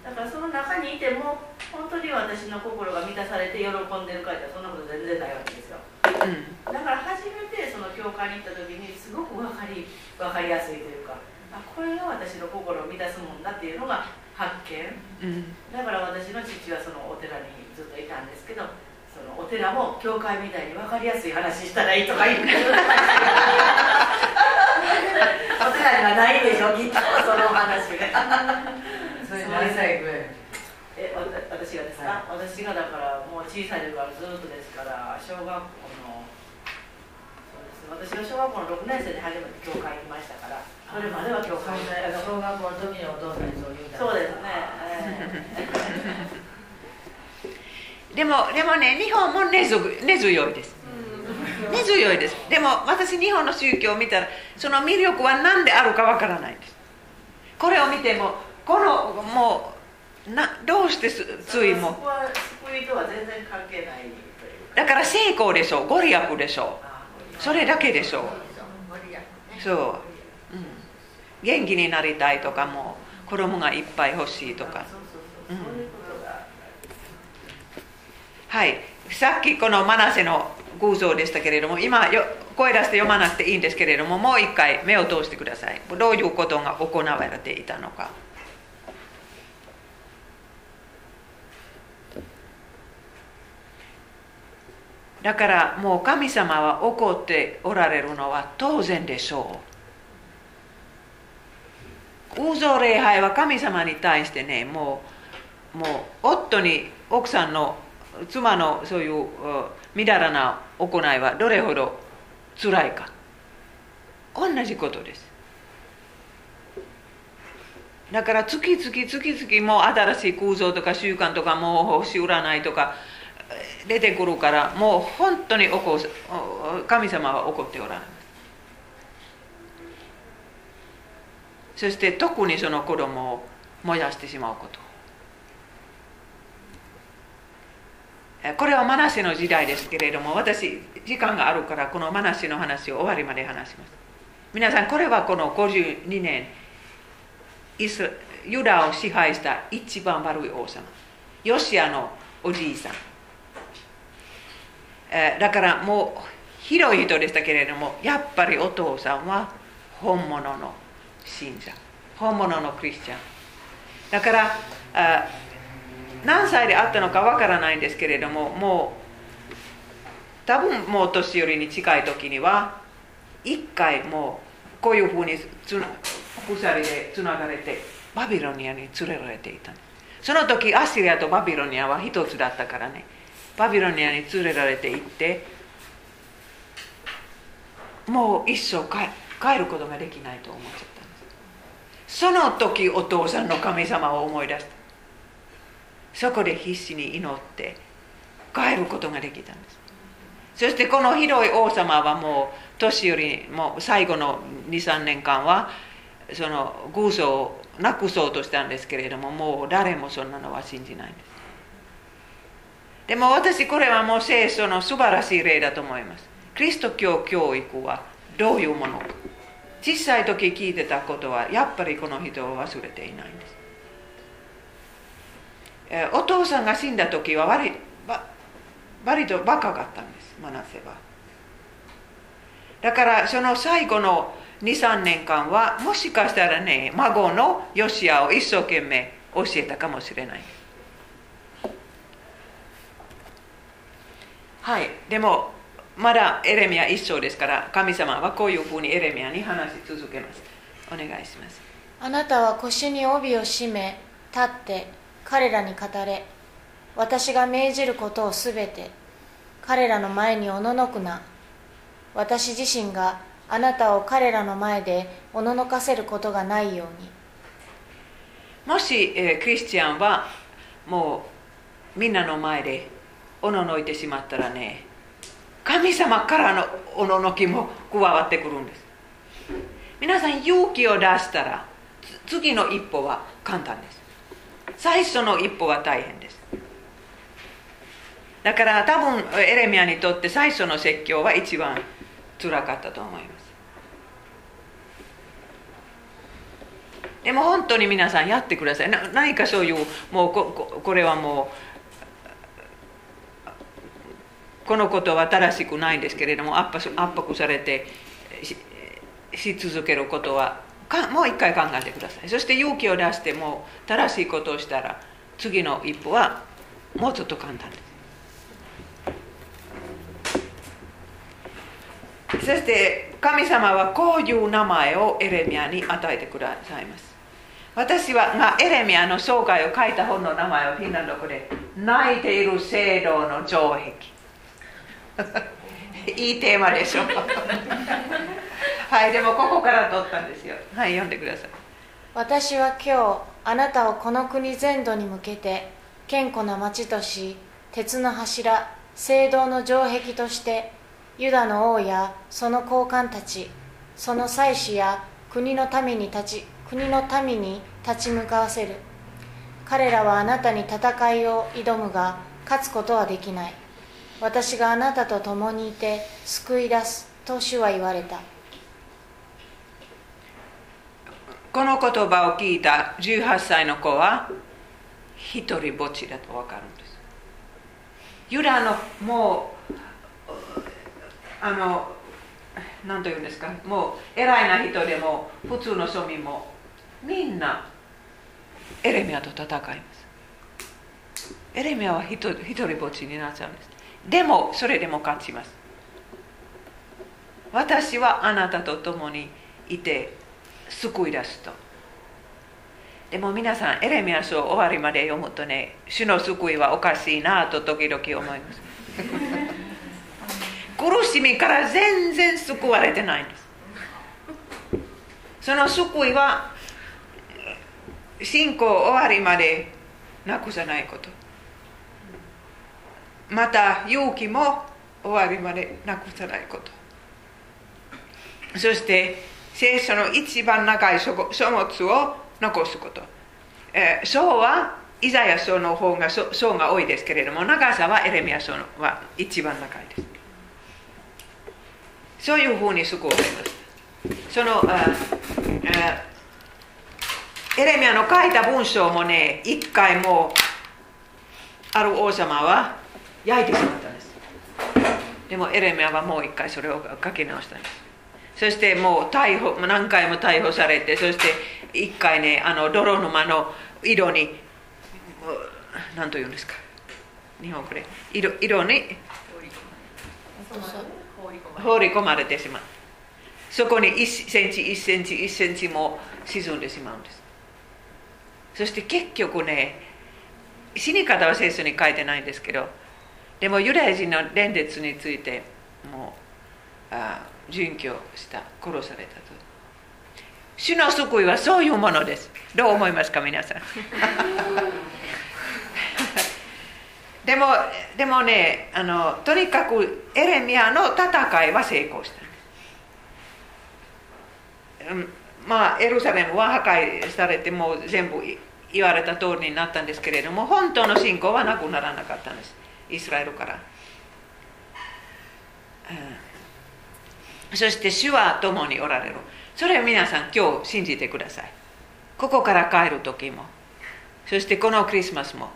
S5: だからその中にいても本当に私の心が満たされて喜んでるかってそんなこと全然ないわけですよ。うん、だから初めてその教会に行った時にすごく分かり分かりやすいというかあこれが私の心を満たすもんだっていうのが発見、うん、だから私の父はそのお寺にずっといたんですけどそのお寺も教会みたいに分かりやすい話したらいいとか言って お寺間がないでしょきっとその話が
S2: それ何歳ぐらい
S5: えわ私がですか、はい、私がだからもう小さい時からずっとですから小学校のそうです。私が小学校の6年生で初めて教会にいましたからそれまでは教会に
S2: 小学校の時にお父さんに。そう言う
S5: そうですね、
S1: えー、でもでもね日本も根強根強いです。根強いです。でも私日本の宗教を見たらその魅力は何であるかわからないんです。これを見てもこのもうなどうしてついも。だから成功でしょうご利益でしょう。それだけでしょう。そう、うん、元気になりたいとかも子供がいっぱい欲しいとか、うん、はい。さっきこのマナセの偶像でしたけれども今声出して読まなくていいんですけれどももう一回目を通してください。どういうことが行われていたのかだからもう神様は怒っておられるのは当然でしょう。偶像礼拝は神様に対してねもうもう夫に奥さんの妻のそういうみだらな行いはどれほど辛いか。同じことです。だから月々月々もう新しい空想とか習慣とかもう星占いとか出てくるからもう本当に怒神様は怒っておらない。そして特にその子供を燃やしてしまうこと。これはマナシの時代ですけれども私時間があるからこのマナシの話を終わりまで話します。皆さんこれはこの52年イスユダを支配した一番悪い王様。ヨシアのおじいさん。だからもう広い人でしたけれどもやっぱりお父さんは本物の信者本物のクリスチャン。だから何歳であったのかわからないんですけれどももう多分もう年寄りに近い時には一回もうこういうふうに鎖でつながれてバビロニアに連れられていたその時アシリアとバビロニアは一つだったからね。バビロニアに連れられていってもう一生帰ることができないと思っちゃったんです。その時お父さんの神様を思い出した。そこで必死に祈って帰ることができたんです。そしてこの広い王様はもう年寄りも最後の23年間はその偶像をなくそうとしたんですけれどももう誰もそんなのは信じないんです。でも私これはもう聖書の素晴らしい例だと思います。キリスト教教育はどういうものか。小さい時聞いてたことはやっぱりこの人を忘れていないんです。お父さんが死んだ時は割割と若かったんです。マナセは。だからその最後の23年間はもしかしたらね孫のヨシアを一生懸命教えたかもしれない。はいでもまだエレミア一章ですから神様はこういうふうにエレミアに話し続けますお願いします
S3: あなたは腰に帯を締め立って彼らに語れ私が命じることをすべて彼らの前におののくな私自身があなたを彼らの前でおののかせることがないように
S1: もし、えー、クリスチャンはもうみんなの前でおののいてしまったらね神様からのおののきも加わってくるんです。皆さん勇気を出したら次の一歩は簡単です。最初の一歩は大変です。だから多分エレミアにとって最初の説教は一番つらかったと思います。でも本当に皆さんやってください。何かそういうもうここれはもうこのことは正しくないんですけれども圧迫されてし続けることはもう一回考えてください。そして勇気を出しても正しいことをしたら次の一歩はもうちょっと簡単です。そして神様はこういう名前をエレミアに与えてくださいます。私はがエレミアの生涯を書いた本の名前はフィンランド語で泣いている聖堂の城壁。いいテーマでしょ。はいでもここから取ったんですよ。はい読んでください。
S3: 私は今日あなたをこの国全土に向けて堅固な町とし鉄の柱聖堂の城壁としてユダの王やその高官たちその祭司や国の民に立ち国の民に立ち向かわせる。彼らはあなたに戦いを挑むが勝つことはできない。私があなたと共にいて救い出すと主は言われた。
S1: この言葉を聞いた18歳の子は一人ぼっちだと分かるんです。ユダのもうあの何と言うんですか？もう偉いな人でも普通の庶民もみんなエレミアと戦います。エレミアは一人ぼっちになっちゃうんです。でもそれでも勝ちます。私はあなたと共にいて救い出すと。でも皆さんエレミア書終わりまで読むとね主の救いはおかしいなと時々思います。苦しみから全然救われてないんです。その救いは信仰終わりまでなくさないことまた勇気も終わりまでなくさないこと。そして聖書の一番長い書物を残すこと、えー、書はイザヤ書の方が書が多いですけれども長さはエレミア書のは一番長いです。そういうふうに救われます。そのああエレミアの書いた文章もね一回もある王様は焼いてしまったんです。でもエレミアはもう一回それを書き直したんです。そしてもう逮捕何回も逮捕されてそして一回ねあの泥沼の色に何と言うんですか。日本語で。色色に放り込まれてしまう。そこに1センチ1センチ1センチも沈んでしまうんです。そして結局ね死に方は聖書に書いてないんですけどでもユダヤ人の連列についてもうあ殉教した殺されたと。主の救いはそういうものです。どう思いますか皆さん？でもでもねあのとにかくエレミアの戦いは成功した。うんまあ、エルサレムは破壊されてもう全部言われた通りになったんですけれども本当の信仰はなくならなかったんです。イスラエルから、うん、そして主は共におられる。それを皆さん今日信じてください。ここから帰る時も。そしてこのクリスマスも。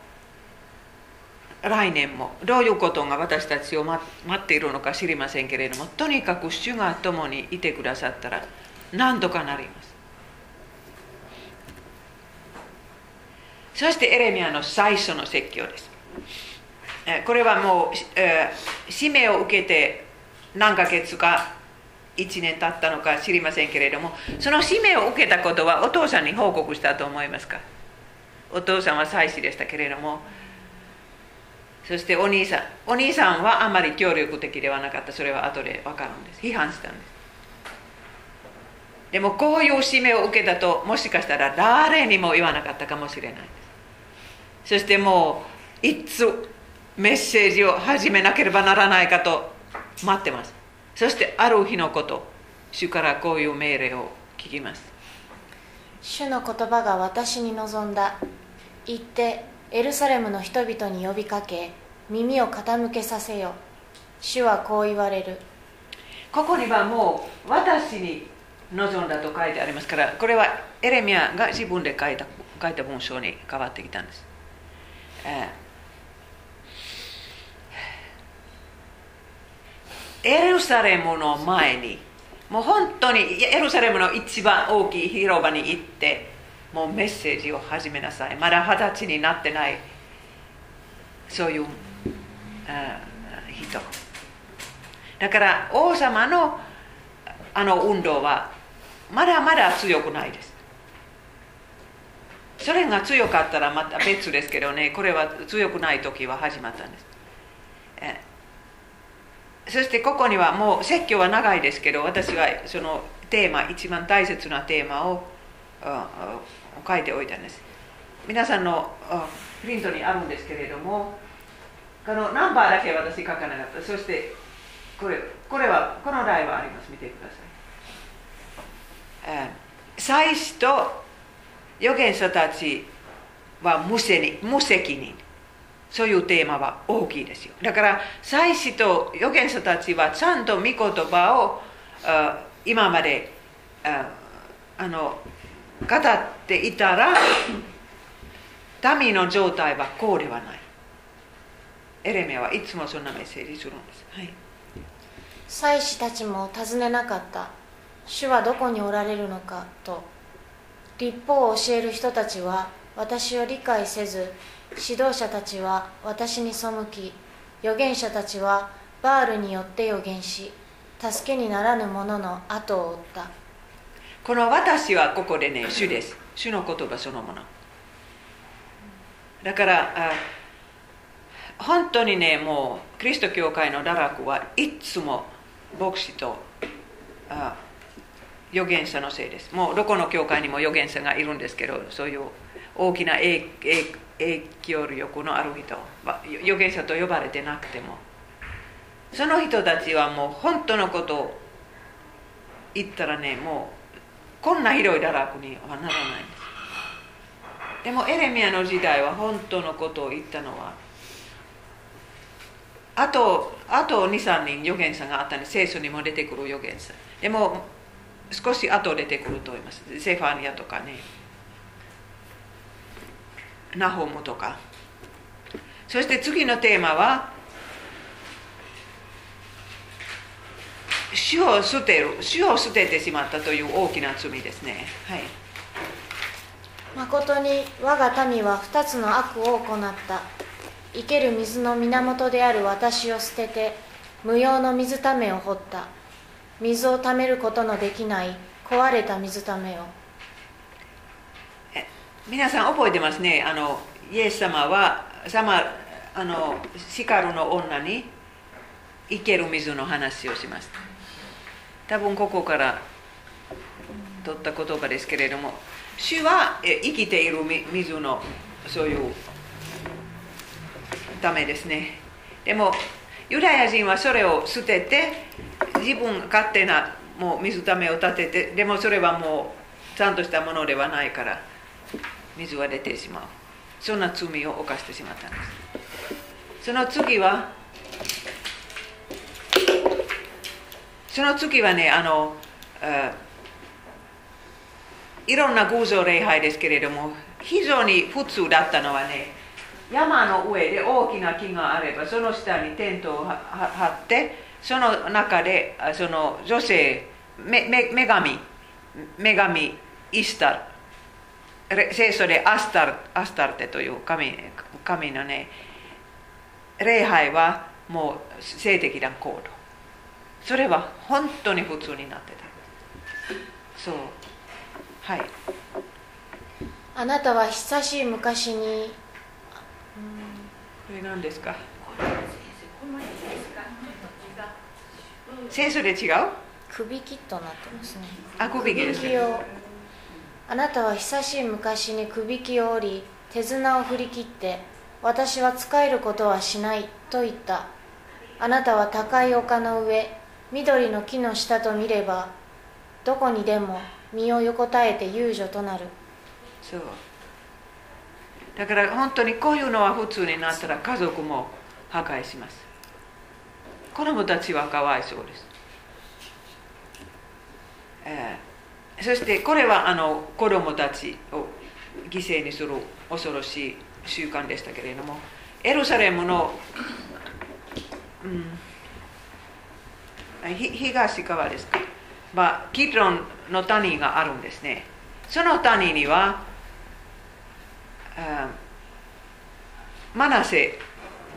S1: 来年も。どういうことが私たちを待っているのか知りませんけれども。とにかく主が共にいてくださったら何とかなります。そしてエレミアの最初の説教です。これはもう、えー、使命を受けて何ヶ月か1年経ったのか知りませんけれどもその使命を受けたことはお父さんに報告したと思いますか？お父さんは祭司でしたけれどもそしてお兄さんお兄さんはあまり協力的ではなかった。それは後で分かるんです。批判したんです。でもこういう使命を受けたともしかしたら誰にも言わなかったかもしれないです。そしてもういつメッセージを始めなければならないかと待ってます。そしてある日のこと主からこういう命令を聞きます。
S3: 主の言葉が私に望んだ。行ってエルサレムの人々に呼びかけ耳を傾けさせよ主はこう言われる。
S1: ここにはもう私に望んだと書いてありますからこれはエレミアが自分で書いた書いた文章に変わってきたんです、えーエルサレムの前にもう本当にエルサレムの一番大きい広場に行ってもうメッセージを始めなさいまだ二十歳になってないそういう人だから王様のあの運動はまだまだ強くないですそれが強かったらまた別ですけどねこれは強くない時は始まったんですそしてここにはもう説教は長いですけど私はそのテーマ一番大切なテーマを書いておいたんです。皆さんのプリントにあるんですけれどもこのナンバーだけ私書かなかった。そしてこれこれはこの題はあります。見てください。祭司と預言者たちは無責任。そういうテーマは大きいですよ。だから祭司と預言者たちはちゃんと御言葉を今まであの語っていたら 民の状態はこうではない。エレミアはいつもそんなメッセージするんです、はい、
S3: 祭司たちも尋ねなかった。主はどこにおられるのかと立法を教える人たちは私を理解せず指導者たちは私に背き預言者たちはバールによって預言し助けにならぬ者の後を追った。
S1: この私はここでね主です。主の言葉そのもの。だから本当にねもうキリスト教会の堕落はいつも牧師とあ預言者のせいです。もうどこの教会にも預言者がいるんですけどそういう大きな影響影響力のある人。預言者と呼ばれてなくても。その人たちはもう本当のことを言ったらねもうこんな広い堕落にはならないんです。でもエレミアの時代は本当のことを言ったのはあとあと23人預言者があったんで聖書にも出てくる預言者。でも少し後出てくると思います。セファニアとかね。ナホムとか。そして次のテーマは主を捨てる主を捨ててしまったという大きな罪ですね。はい。
S3: 誠に我が民は2つの悪を行った。生ける水の源である私を捨てて無用の水ためを掘った。水をためることのできない壊れた水ためを。
S1: 皆さん覚えてますね。あのイエス様は様あのシカルの女に生ける水の話をしました。多分ここから取った言葉ですけれども主は生きている水のそういうためですね。でもユダヤ人はそれを捨てて自分勝手なもう水ためを立ててでもそれはもうちゃんとしたものではないから。水は出てしまう。そんな罪を犯してしまったんです。その次はその次はねあのいろんな偶像礼拝ですけれども非常に普通だったのはね山の上で大きな木があればその下にテントを張ってその中でその女性女神女神イスタル。聖書でアスタルアスタルテという神神のね礼拝はもう性的な行動それは本当に普通になってたそうはい
S3: あなたは久しい昔に
S1: これ何ですか聖書で違う
S3: 首切となってますね
S1: あ首切です
S3: あなたは久しい昔に首切を折り手綱を振り切って私は仕えることはしないと言った。あなたは高い丘の上緑の木の下と見ればどこにでも身を横たえて遊女となる。
S1: そう。だから本当にこういうのは普通になったら家族も破壊します。子供たちはかわいそうです、えー、そしてこれはあの子供たちを犠牲にする恐ろしい習慣でしたけれどもエルサレムの、うん、東側ですか、まあ、キトロンの谷があるんですね。その谷にはマナセ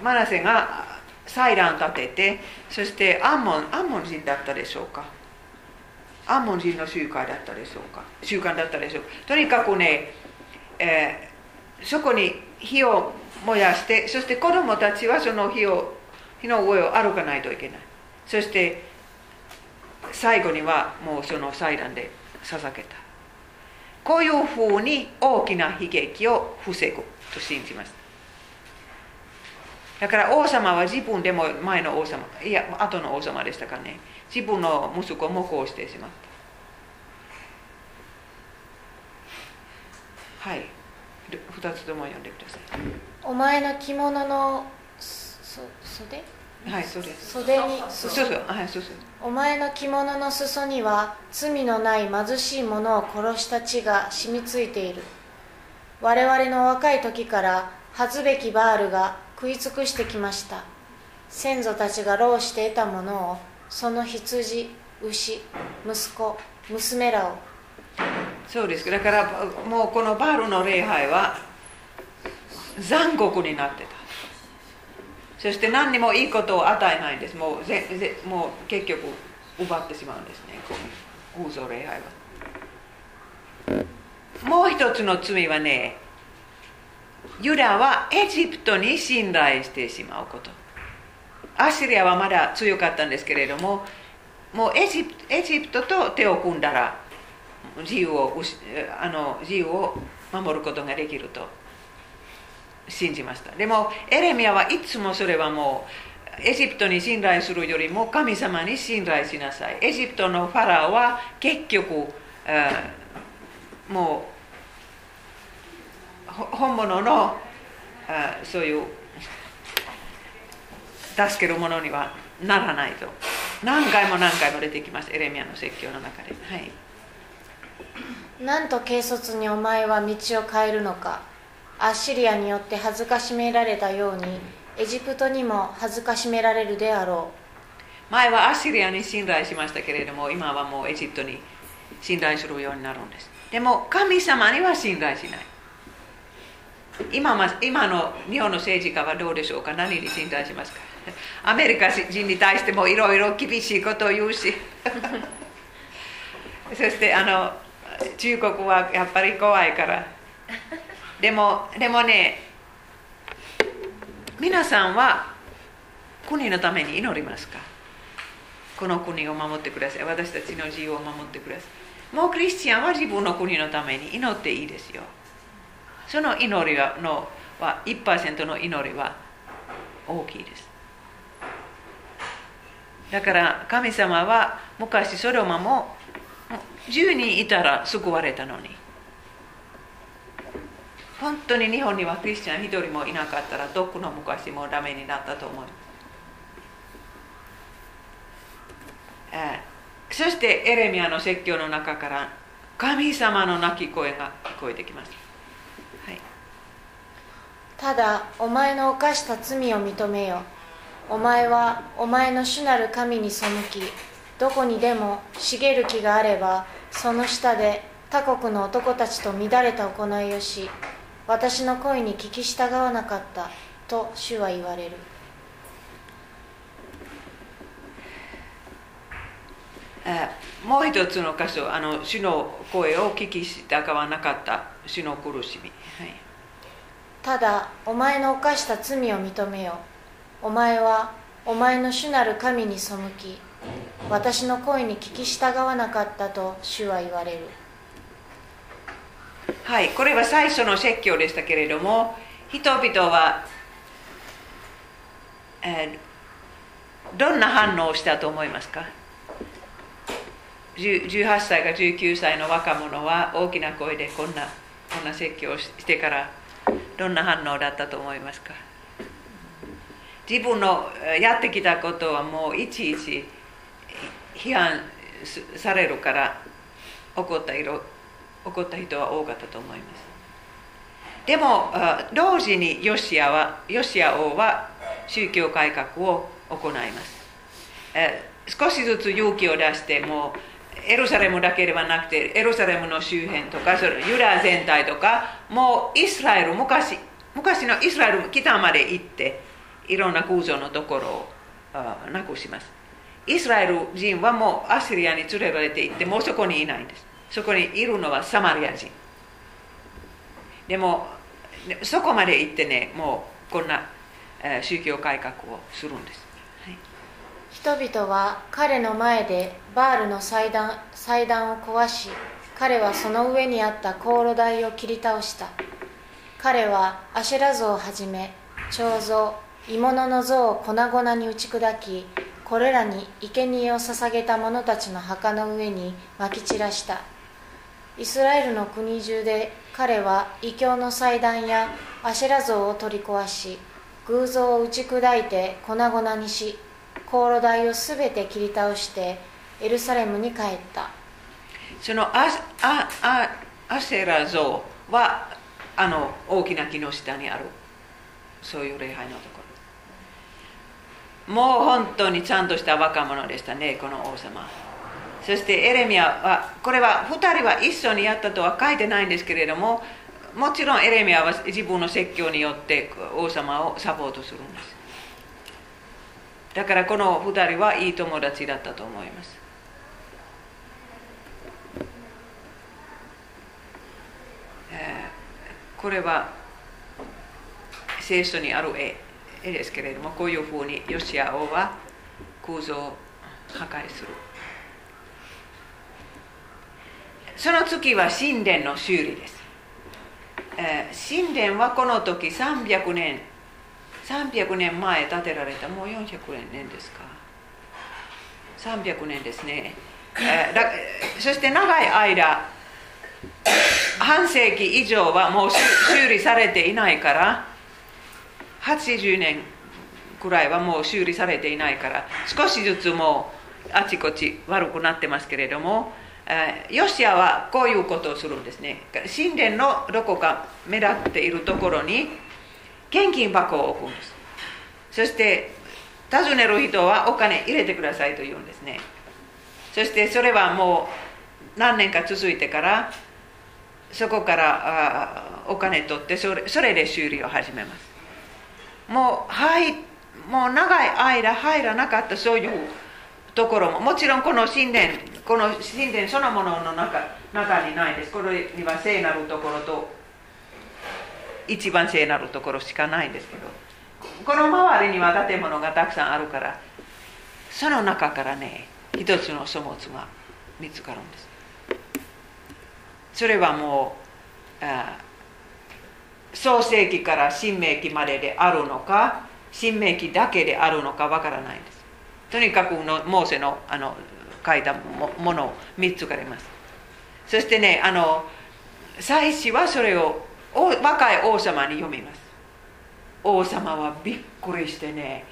S1: マナセが祭壇を立ててそしてアンモンアンモン人だったでしょうか。アンモン人の集会だったでしょうか。習慣だったでしょうとにかくね、えー、そこに火を燃やしてそして子供たちはその火を火の上を歩かないといけない。そして最後にはもうその祭壇で捧げた。こういうふうに大きな悲劇を防ぐと信じますだから王様は自分でも前の王様いや後の王様でしたかね。自分の息子もこうしてしまった。はい。二つとも読んでください。
S3: お前の着物の袖？
S1: はいそうで
S3: す袖に
S1: そうそう。はいそうそう。
S3: お前の着物の裾には罪のない貧しい者を殺した血が染みついている。我々の若い時から恥ずべきバールが食い尽くしてきました。先祖たちが労して得たものをその羊牛息子娘らを。
S1: そうです。だからもうこのバールの礼拝は残酷になってた。そして何にもいいことを与えないんです。もうぜぜもう結局奪ってしまうんですね。偶像礼拝は。もう一つの罪はねユダはエジプトに信頼してしまうこと。アッシリアはまだ強かったんですけれどももうエジプエジプトと手を組んだら自由をあの自由を守ることができると信じました。でもエレミアはいつもそれはもうエジプトに信頼するよりも神様に信頼しなさい。エジプトのファラオは結局もう本物のあそういう助けるものにはならないと。何回も何回も出てきますエレミアの説教の中で。はい。
S3: なんと軽率にお前は道を変えるのか。アッシリアによって恥ずかしめられたようにエジプトにも恥ずかしめられるであろ
S1: う。前はアッシリアに信頼しましたけれども今はもうエジプトに信頼するようになるんです。でも神様には信頼しない今今の日本の政治家はどうでしょうか？何に信頼しますか？アメリカ人に対してもいろいろ厳しいことを言うし。そしてあの中国はやっぱり怖いから。でもでもね皆さんは国のために祈りますか？この国を守ってください。私たちの自由を守ってください。もうクリスチャンは自分の国のために祈っていいですよ。その祈りはのは1%の祈りは大きいです。だから神様は昔ソロマも10人いたら救われたのに。本当に日本にはクリスチャン1人もいなかったらどこの昔もダメになったと思います、そしてエレミアの説教の中から神様の泣き声が聞こえてきます
S3: ただお前の犯した罪を認めよ。お前はお前の主なる神に背きどこにでも茂る木があればその下で他国の男たちと乱れた行いをし私の声に聞き従わなかったと主は言われる。
S1: もう一つの箇所あの主の声を聞き従わなかった主の苦しみ、
S3: ただお前の犯した罪を認めよお前はお前の主なる神に背き私の声に聞き従わなかったと主は言われる。
S1: はいこれは最初の説教でしたけれども人々は、えー、どんな反応をしたと思いますか？18歳か19歳の若者は大きな声でこんなこんな説教をしてからどんな反応だったと思いますか？自分のやってきたことはもういちいち批判されるから怒った怒った人は多かったと思います。でも同時にヨシアはヨシア王は宗教改革を行います。少しずつ勇気を出してもうエルサレムだけではなくてエルサレムの周辺とかそれユダ全体とかもうイスラエル昔昔のイスラエル北まで行っていろんな空想のところをなくします。イスラエル人はもうアシリアに連れられていってもうそこにいないんです。そこにいるのはサマリア人。でもそこまで行ってねもうこんな宗教改革をするんです、
S3: 人々は彼の前でバールの祭壇祭壇を壊し彼はその上にあった香炉台を切り倒した。彼はアシェラ像をはじめ彫像鋳物の像を粉々に打ち砕きこれらに生贄を捧げた者たちの墓の上にまき散らした。イスラエルの国中で彼は異教の祭壇やアシェラ像を取り壊し偶像を打ち砕いて粉々にし香炉台をすべて切り倒してエルサレムに帰った。
S1: そのアアアアシェラ像はあの大きな木の下にある。そういう礼拝のところ。もう本当にちゃんとした若者でしたねこの王様。そしてエレミアはこれは2人は一緒にやったとは書いてないんですけれどももちろんエレミアは自分の説教によって王様をサポートするんです。だからこの2人はいい友達だったと思います。これは聖書にある絵絵ですけれどもこういうふうにヨシア王は空像を破壊する。その次は神殿の修理です、神殿はこの時300年300年前建てられたもう400年ですか。300年ですね、えー、そして長い間半世紀以上はもう修理されていないから80年くらいはもう修理されていないから少しずつもうあちこち悪くなってますけれどもヨシアはこういうことをするんですね。神殿のどこか目立っているところに現金箱を置くんです。そして尋ねる人はお金入れてくださいと言うんですね。そしてそれはもう何年か続いてからそこからお金取ってそれそれで修理を始めます。もうはいもう長い間入らなかったそういうところももちろんこの神殿この神殿そのものの中中にないです。これには聖なるところと一番聖なるところしかないんですけどこの周りには建物がたくさんあるからその中からね一つの書物が見つかるんです。それはもう創世紀から新明紀までであるのか新明紀だけであるのかわからないです。とにかくのモーセのあの書いたものを見つかります。そしてねあの祭司はそれを若い王様に読みます。王様はびっくりしてね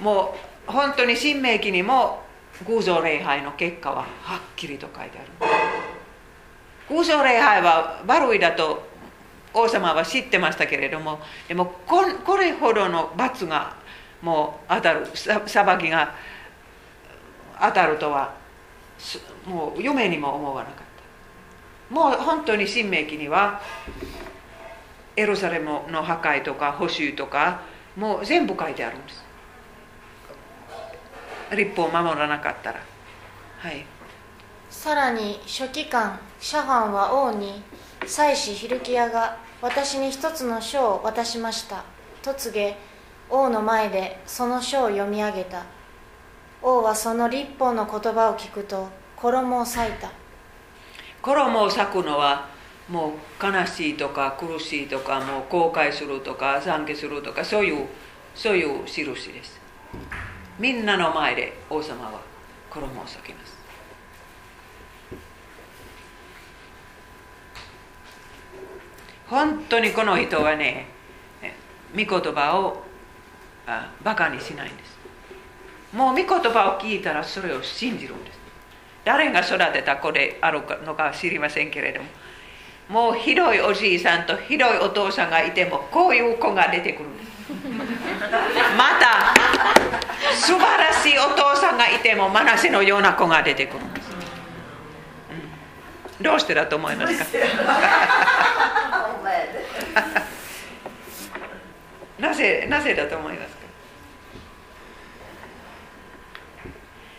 S1: もう本当に新明記にも偶像礼拝の結果ははっきりと書いてある。偶像礼拝は悪いだと王様は知ってましたけれどもでもこれほどの罰がもう当たる裁きが当たるとはもう夢にも思わなかったもう本当に新明記にはエルサレムの破壊とか補修とかもう全部書いてあるんです立法を守らなかったらはい
S3: さらに書記官シャファンは王に祭司ヒルキヤが私に一つの書を渡しました。と告げ王の前でその書を読み上げた。王はその立法の言葉を聞くと衣を裂いた。
S1: 衣を裂くのはもう悲しいとか苦しいとかもう後悔するとか懺悔するとかそういうそういう印です。みんなの前で王様は衣を裂きます。本当にこの人はね御言葉をバカにしないんです。もう御言葉を聞いたらそれを信じるんです。誰が育てた子であるのか知りませんけれども。もう広いおじいさんと広いお父さんがいてもこういう子が出てくるんです。また素晴らしいお父さんがいてもマナセのような子が出てくるんです、うん、どうしてだと思いますか？なぜなぜだと思いますか？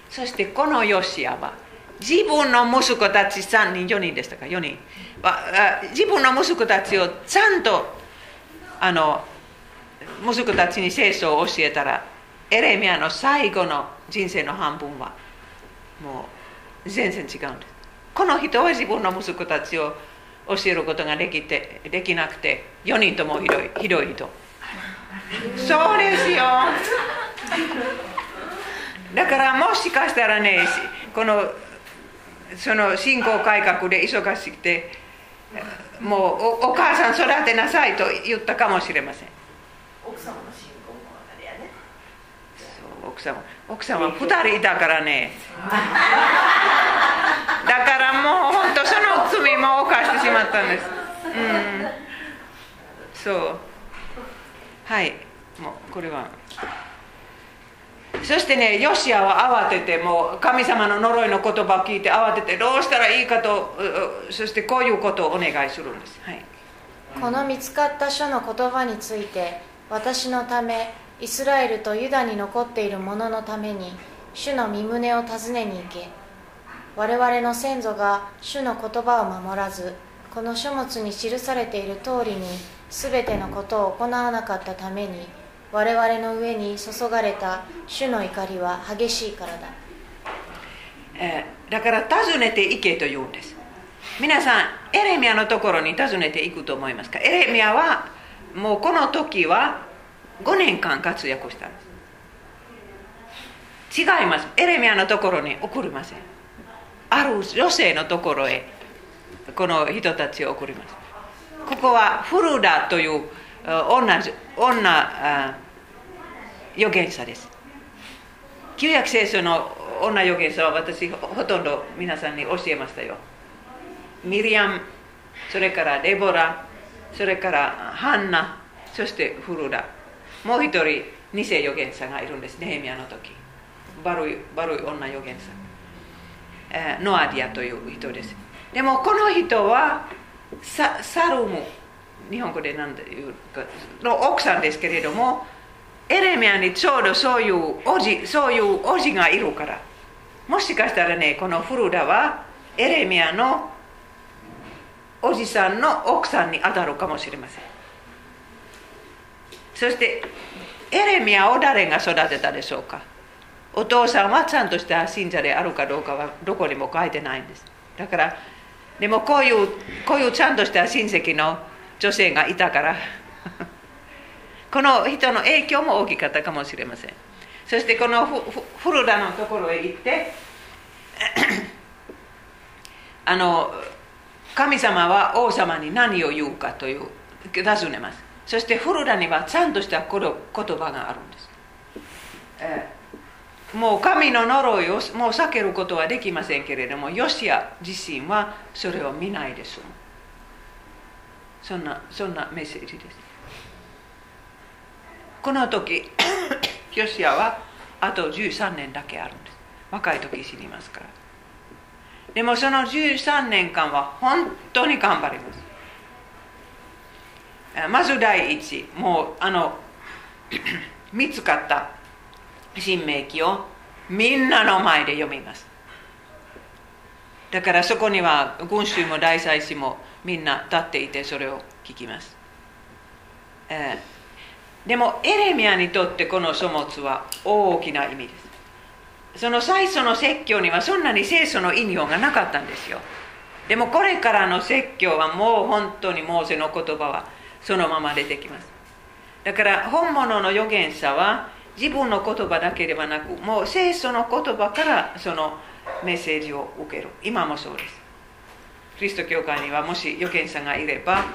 S1: そしてこのヨシアは自分の息子たち3人4人でしたか？4人。は自分の息子たちをちゃんとあの息子たちに聖書を教えたらエレミアの最後の人生の半分はもう全然違うんです。この人は自分の息子たちを教えることができてできなくて4人ともひどいひどい人。そうですよ。だからもしかしたらねこのその信仰改革で忙しくてもうおお母さん育てなさいと言ったかもしれません。
S5: 奥様の信仰もあれやね。
S1: そう奥様。奥様2人いたからね。だからもう本当その罪も犯してしまったんです。うん。そうはい。もうこれは。そしてねヨシアは慌ててもう神様の呪いの言葉を聞いて慌ててどうしたらいいかとそしてこういうことをお願いするんです、はい、
S3: この見つかった書の言葉について私のためイスラエルとユダに残っている者のために主の身旨を尋ねに行け。我々の先祖が主の言葉を守らずこの書物に記されている通りに全てのことを行わなかったために我々の上に注がれた主の怒りは激しいからだ、
S1: えー、だから訪ねていけと言うんです。皆さんエレミアのところに訪ねていくと思いますか？エレミアはもうこの時は5年間活躍したんです。違います。エレミアのところに送りません。ある女性のところへこの人たちを送ります。ここはフルダという女女預言者です。旧約聖書の女預言者は私ほとんど皆さんに教えましたよ。ミリアムそれからデボラそれからハンナそしてフルダもう一人偽預言者がいるんです。ネヘミヤの時。悪い悪い女預言者、ノアディアという人です。でもこの人はササルム日本語で何て言うかの奥さんですけれどもエレミアにちょうどそういうおじそういうおじがいるから。もしかしたらねこのフルダはエレミアのおじさんの奥さんに当たるかもしれません。そしてエレミアを誰が育てたでしょうか。お父さんはちゃんとした信者であるかどうかはどこにも書いてないんです。だからでもこういうこういうちゃんとした親戚の女性がいたから。この人の影響も大きかったかもしれません。そしてこのフルダのところへ行って あの神様は王様に何を言うかという尋ねます。そしてフルダにはちゃんとした言葉があるんです、えー、もう神の呪いをもう避けることはできませんけれどもヨシア自身はそれを見ないですそんなそんなメッセージです。この時 ヨシアはあと13年だけあるんです。若い時死にますから。でもその13年間は本当に頑張ります。まず第一もうあの 見つかった新明記をみんなの前で読みます。だからそこには群衆も大祭司もみんな立っていてそれを聞きます、えー、でもエレミアにとってこの書物は大きな意味です。その最初の説教にはそんなに聖書の引用がなかったんですよ。でもこれからの説教はもう本当にモーセの言葉はそのまま出てきます。だから本物の預言者は自分の言葉だけではなくもう聖書の言葉からそのメッセージを受ける。今もそうです。キリスト教会にはもし預言者がいれば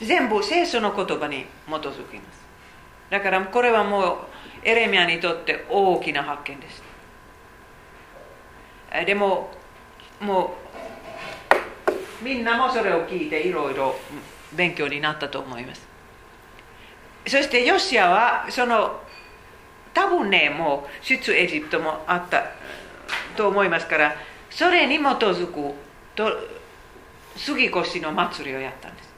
S1: 全部聖書の言葉に基づきます。だからこれはもうエレミアにとって大きな発見です。でももうみんなもそれを聞いていろいろ勉強になったと思います。そしてヨシアはその多分ねもう出エジプトもあったと思いますからそれに基づくと杉越の祭りをやったんです。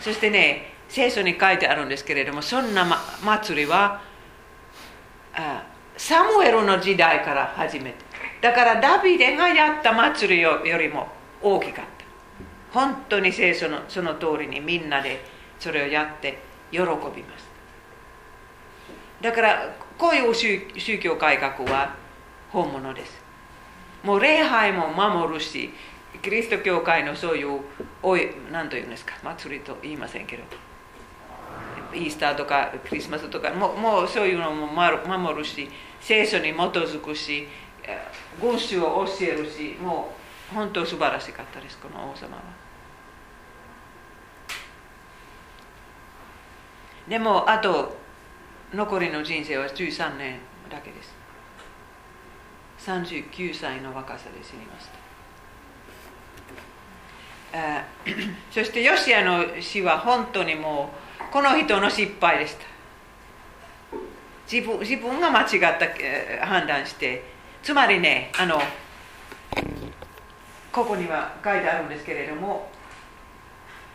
S1: そしてね聖書に書いてあるんですけれどもそんな、ま、祭りはあサムエルの時代から始めてだからダビデがやった祭りよりも大きかった。本当に聖書のその通りにみんなでそれをやって喜びます。だからこういう宗教改革は本物です。もう礼拝も守るしキリスト教会のそういうおい何と言うんですか祭りと言いませんけどイースターとかクリスマスとかももうそういうのも守るし聖書に基づくし群衆を教えるしもう本当素晴らしかったですこの王様は。でもあと残りの人生は13年だけです。39歳の若さで死にました。そしてヨシアの死は本当にもうこの人の失敗でした。自分自分が間違った判断してつまりねあのここには書いてあるんですけれども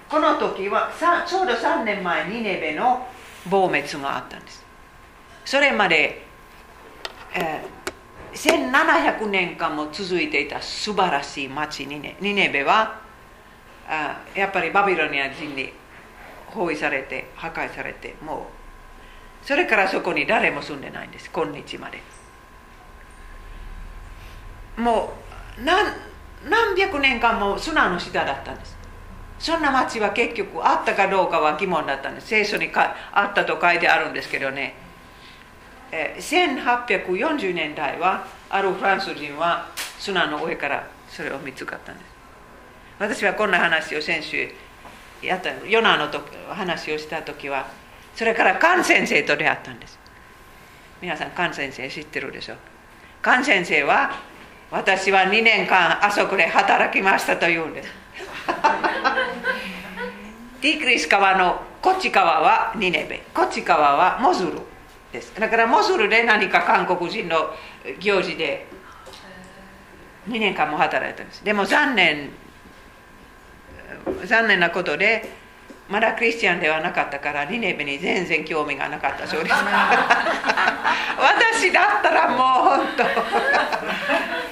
S1: この時はちょうど3年前ニネベの亡滅があったんです。それまで、えー、1700年間も続いていた素晴らしい町ニネニネベはあやっぱりバビロニア人に包囲されて破壊されてもうそれからそこに誰も住んでないんです今日まで。もう何何百年間も砂の下だったんです。そんな町は結局あったかどうかは疑問だったんです聖書にあったと書いてあるんですけどね、1840年代はあるフランス人は砂の上からそれを見つかったんです。私はこんな話を先週やったヨナの話をした時はそれから菅先生と出会ったんです。皆さん菅先生知ってるでしょ菅先生は私は2年間あそこで働きましたと言うんです。ティクリス川のこっち川はニネベこっち川はモズルです。だからモズルで何か韓国人の行事で2年間も働いたんです。でも残念残念なことでまだクリスチャンではなかったからニネベに全然興味がなかったそうです。私だったらもう本当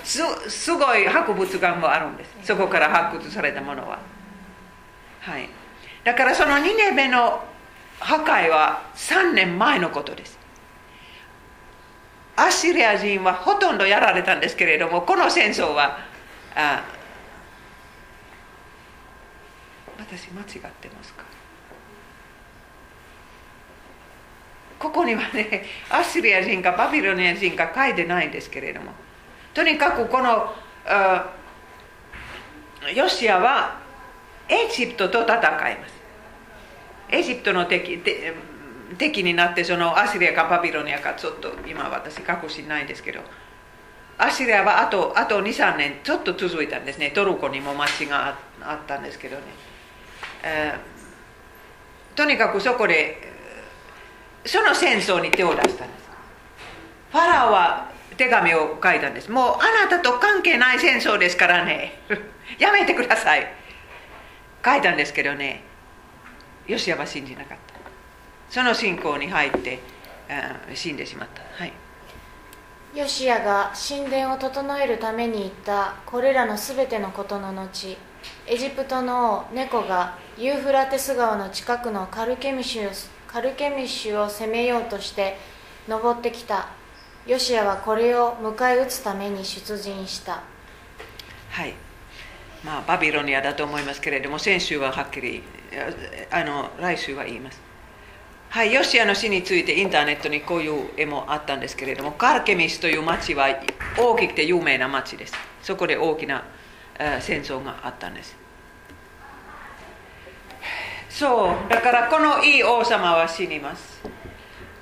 S1: すすごい博物館もあるんです。そこから発掘されたものは。はい。だからそのニネベの破壊は3年前のことです。アッシリア人はほとんどやられたんですけれどもこの戦争はあ私間違ってますか？ここにはねアッシリア人かバビロニア人か書いてないんですけれども。とにかくこのヨシアはエジプトと戦います。エジプトの敵敵になってそのアシリアかバビロニアかちょっと今私確信ないんですけど。アシリアはあとあと23年ちょっと続いたんですね。トルコにも町があったんですけどね、えー、とにかくそこでその戦争に手を出したんです。ファラオは手紙を書いたんです。もうあなたと関係ない戦争ですからね。やめてください。書いたんですけどね。ヨシアは信じなかった。その信仰に入って死んでしまった。はい。
S3: ヨシアが神殿を整えるために行ったこれらのすべてのことの後エジプトの猫がユーフラテス川の近くのカルケミシュカルケミシュを攻めようとして登ってきた。ヨシアはこれを迎え撃つために出陣した。
S1: はいまあバビロニアだと思いますけれども先週ははっきりあの来週は言います。はいヨシアの死についてインターネットにこういう絵もあったんですけれどもカルケミスという町は大きくて有名な町です。そこで大きな戦争があったんです。そうだからこのいい王様は死にます。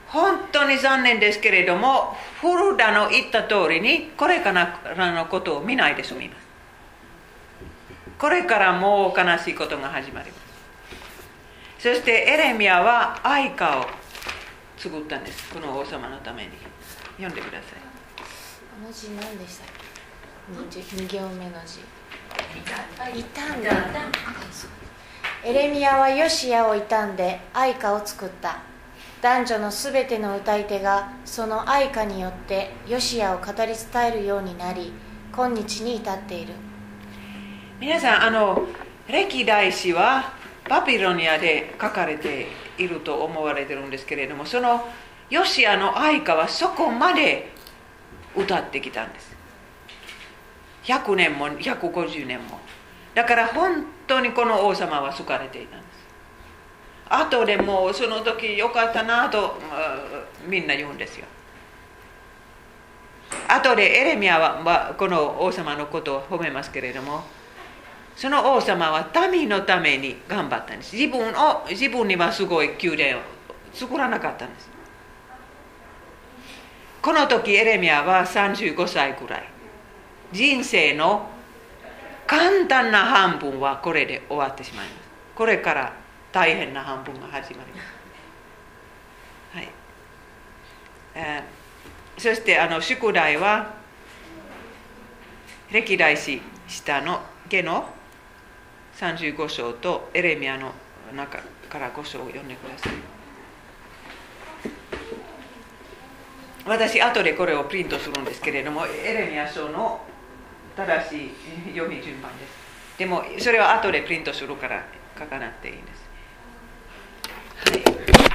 S1: 本当に残念ですけれどもフルダの言った通りにこれからのことを見ないで済みます。これからもう悲しいことが始まります。そしてエレミアは愛花を作ったんです。この王様のために。読んでください。
S3: あの字何でしたっけ？2, 行目の字。傷んだ。エレミアはヨシアを傷んで愛花を作った。男女のすべての歌い手がその愛歌によってヨシアを語り伝えるようになり今日に至っている
S1: 皆さんあの歴代史はバビロニアで書かれていると思われてるんですけれどもそのヨシアの愛歌はそこまで歌ってきたんです。100年も150年も。だから本当にこの王様は好かれていたんです。後でもうその時よかったなとみんな言うんですよ。後でエレミアはこの王様のことを褒めますけれどもその王様は民のために頑張ったんです。自分を自分にはすごい宮殿を作らなかったんです。この時エレミアは35歳くらい。人生の簡単な半分はこれで終わってしまいます。これから大変な半分が始まります。はい、えー、そしてあの宿題は歴代史下の下の35章とエレミアの中から5章を読んでください。私後でこれをプリントするんですけれどもエレミア書の正しい読み順番です。でもそれは後でプリントするから書かなくていいんです。はい。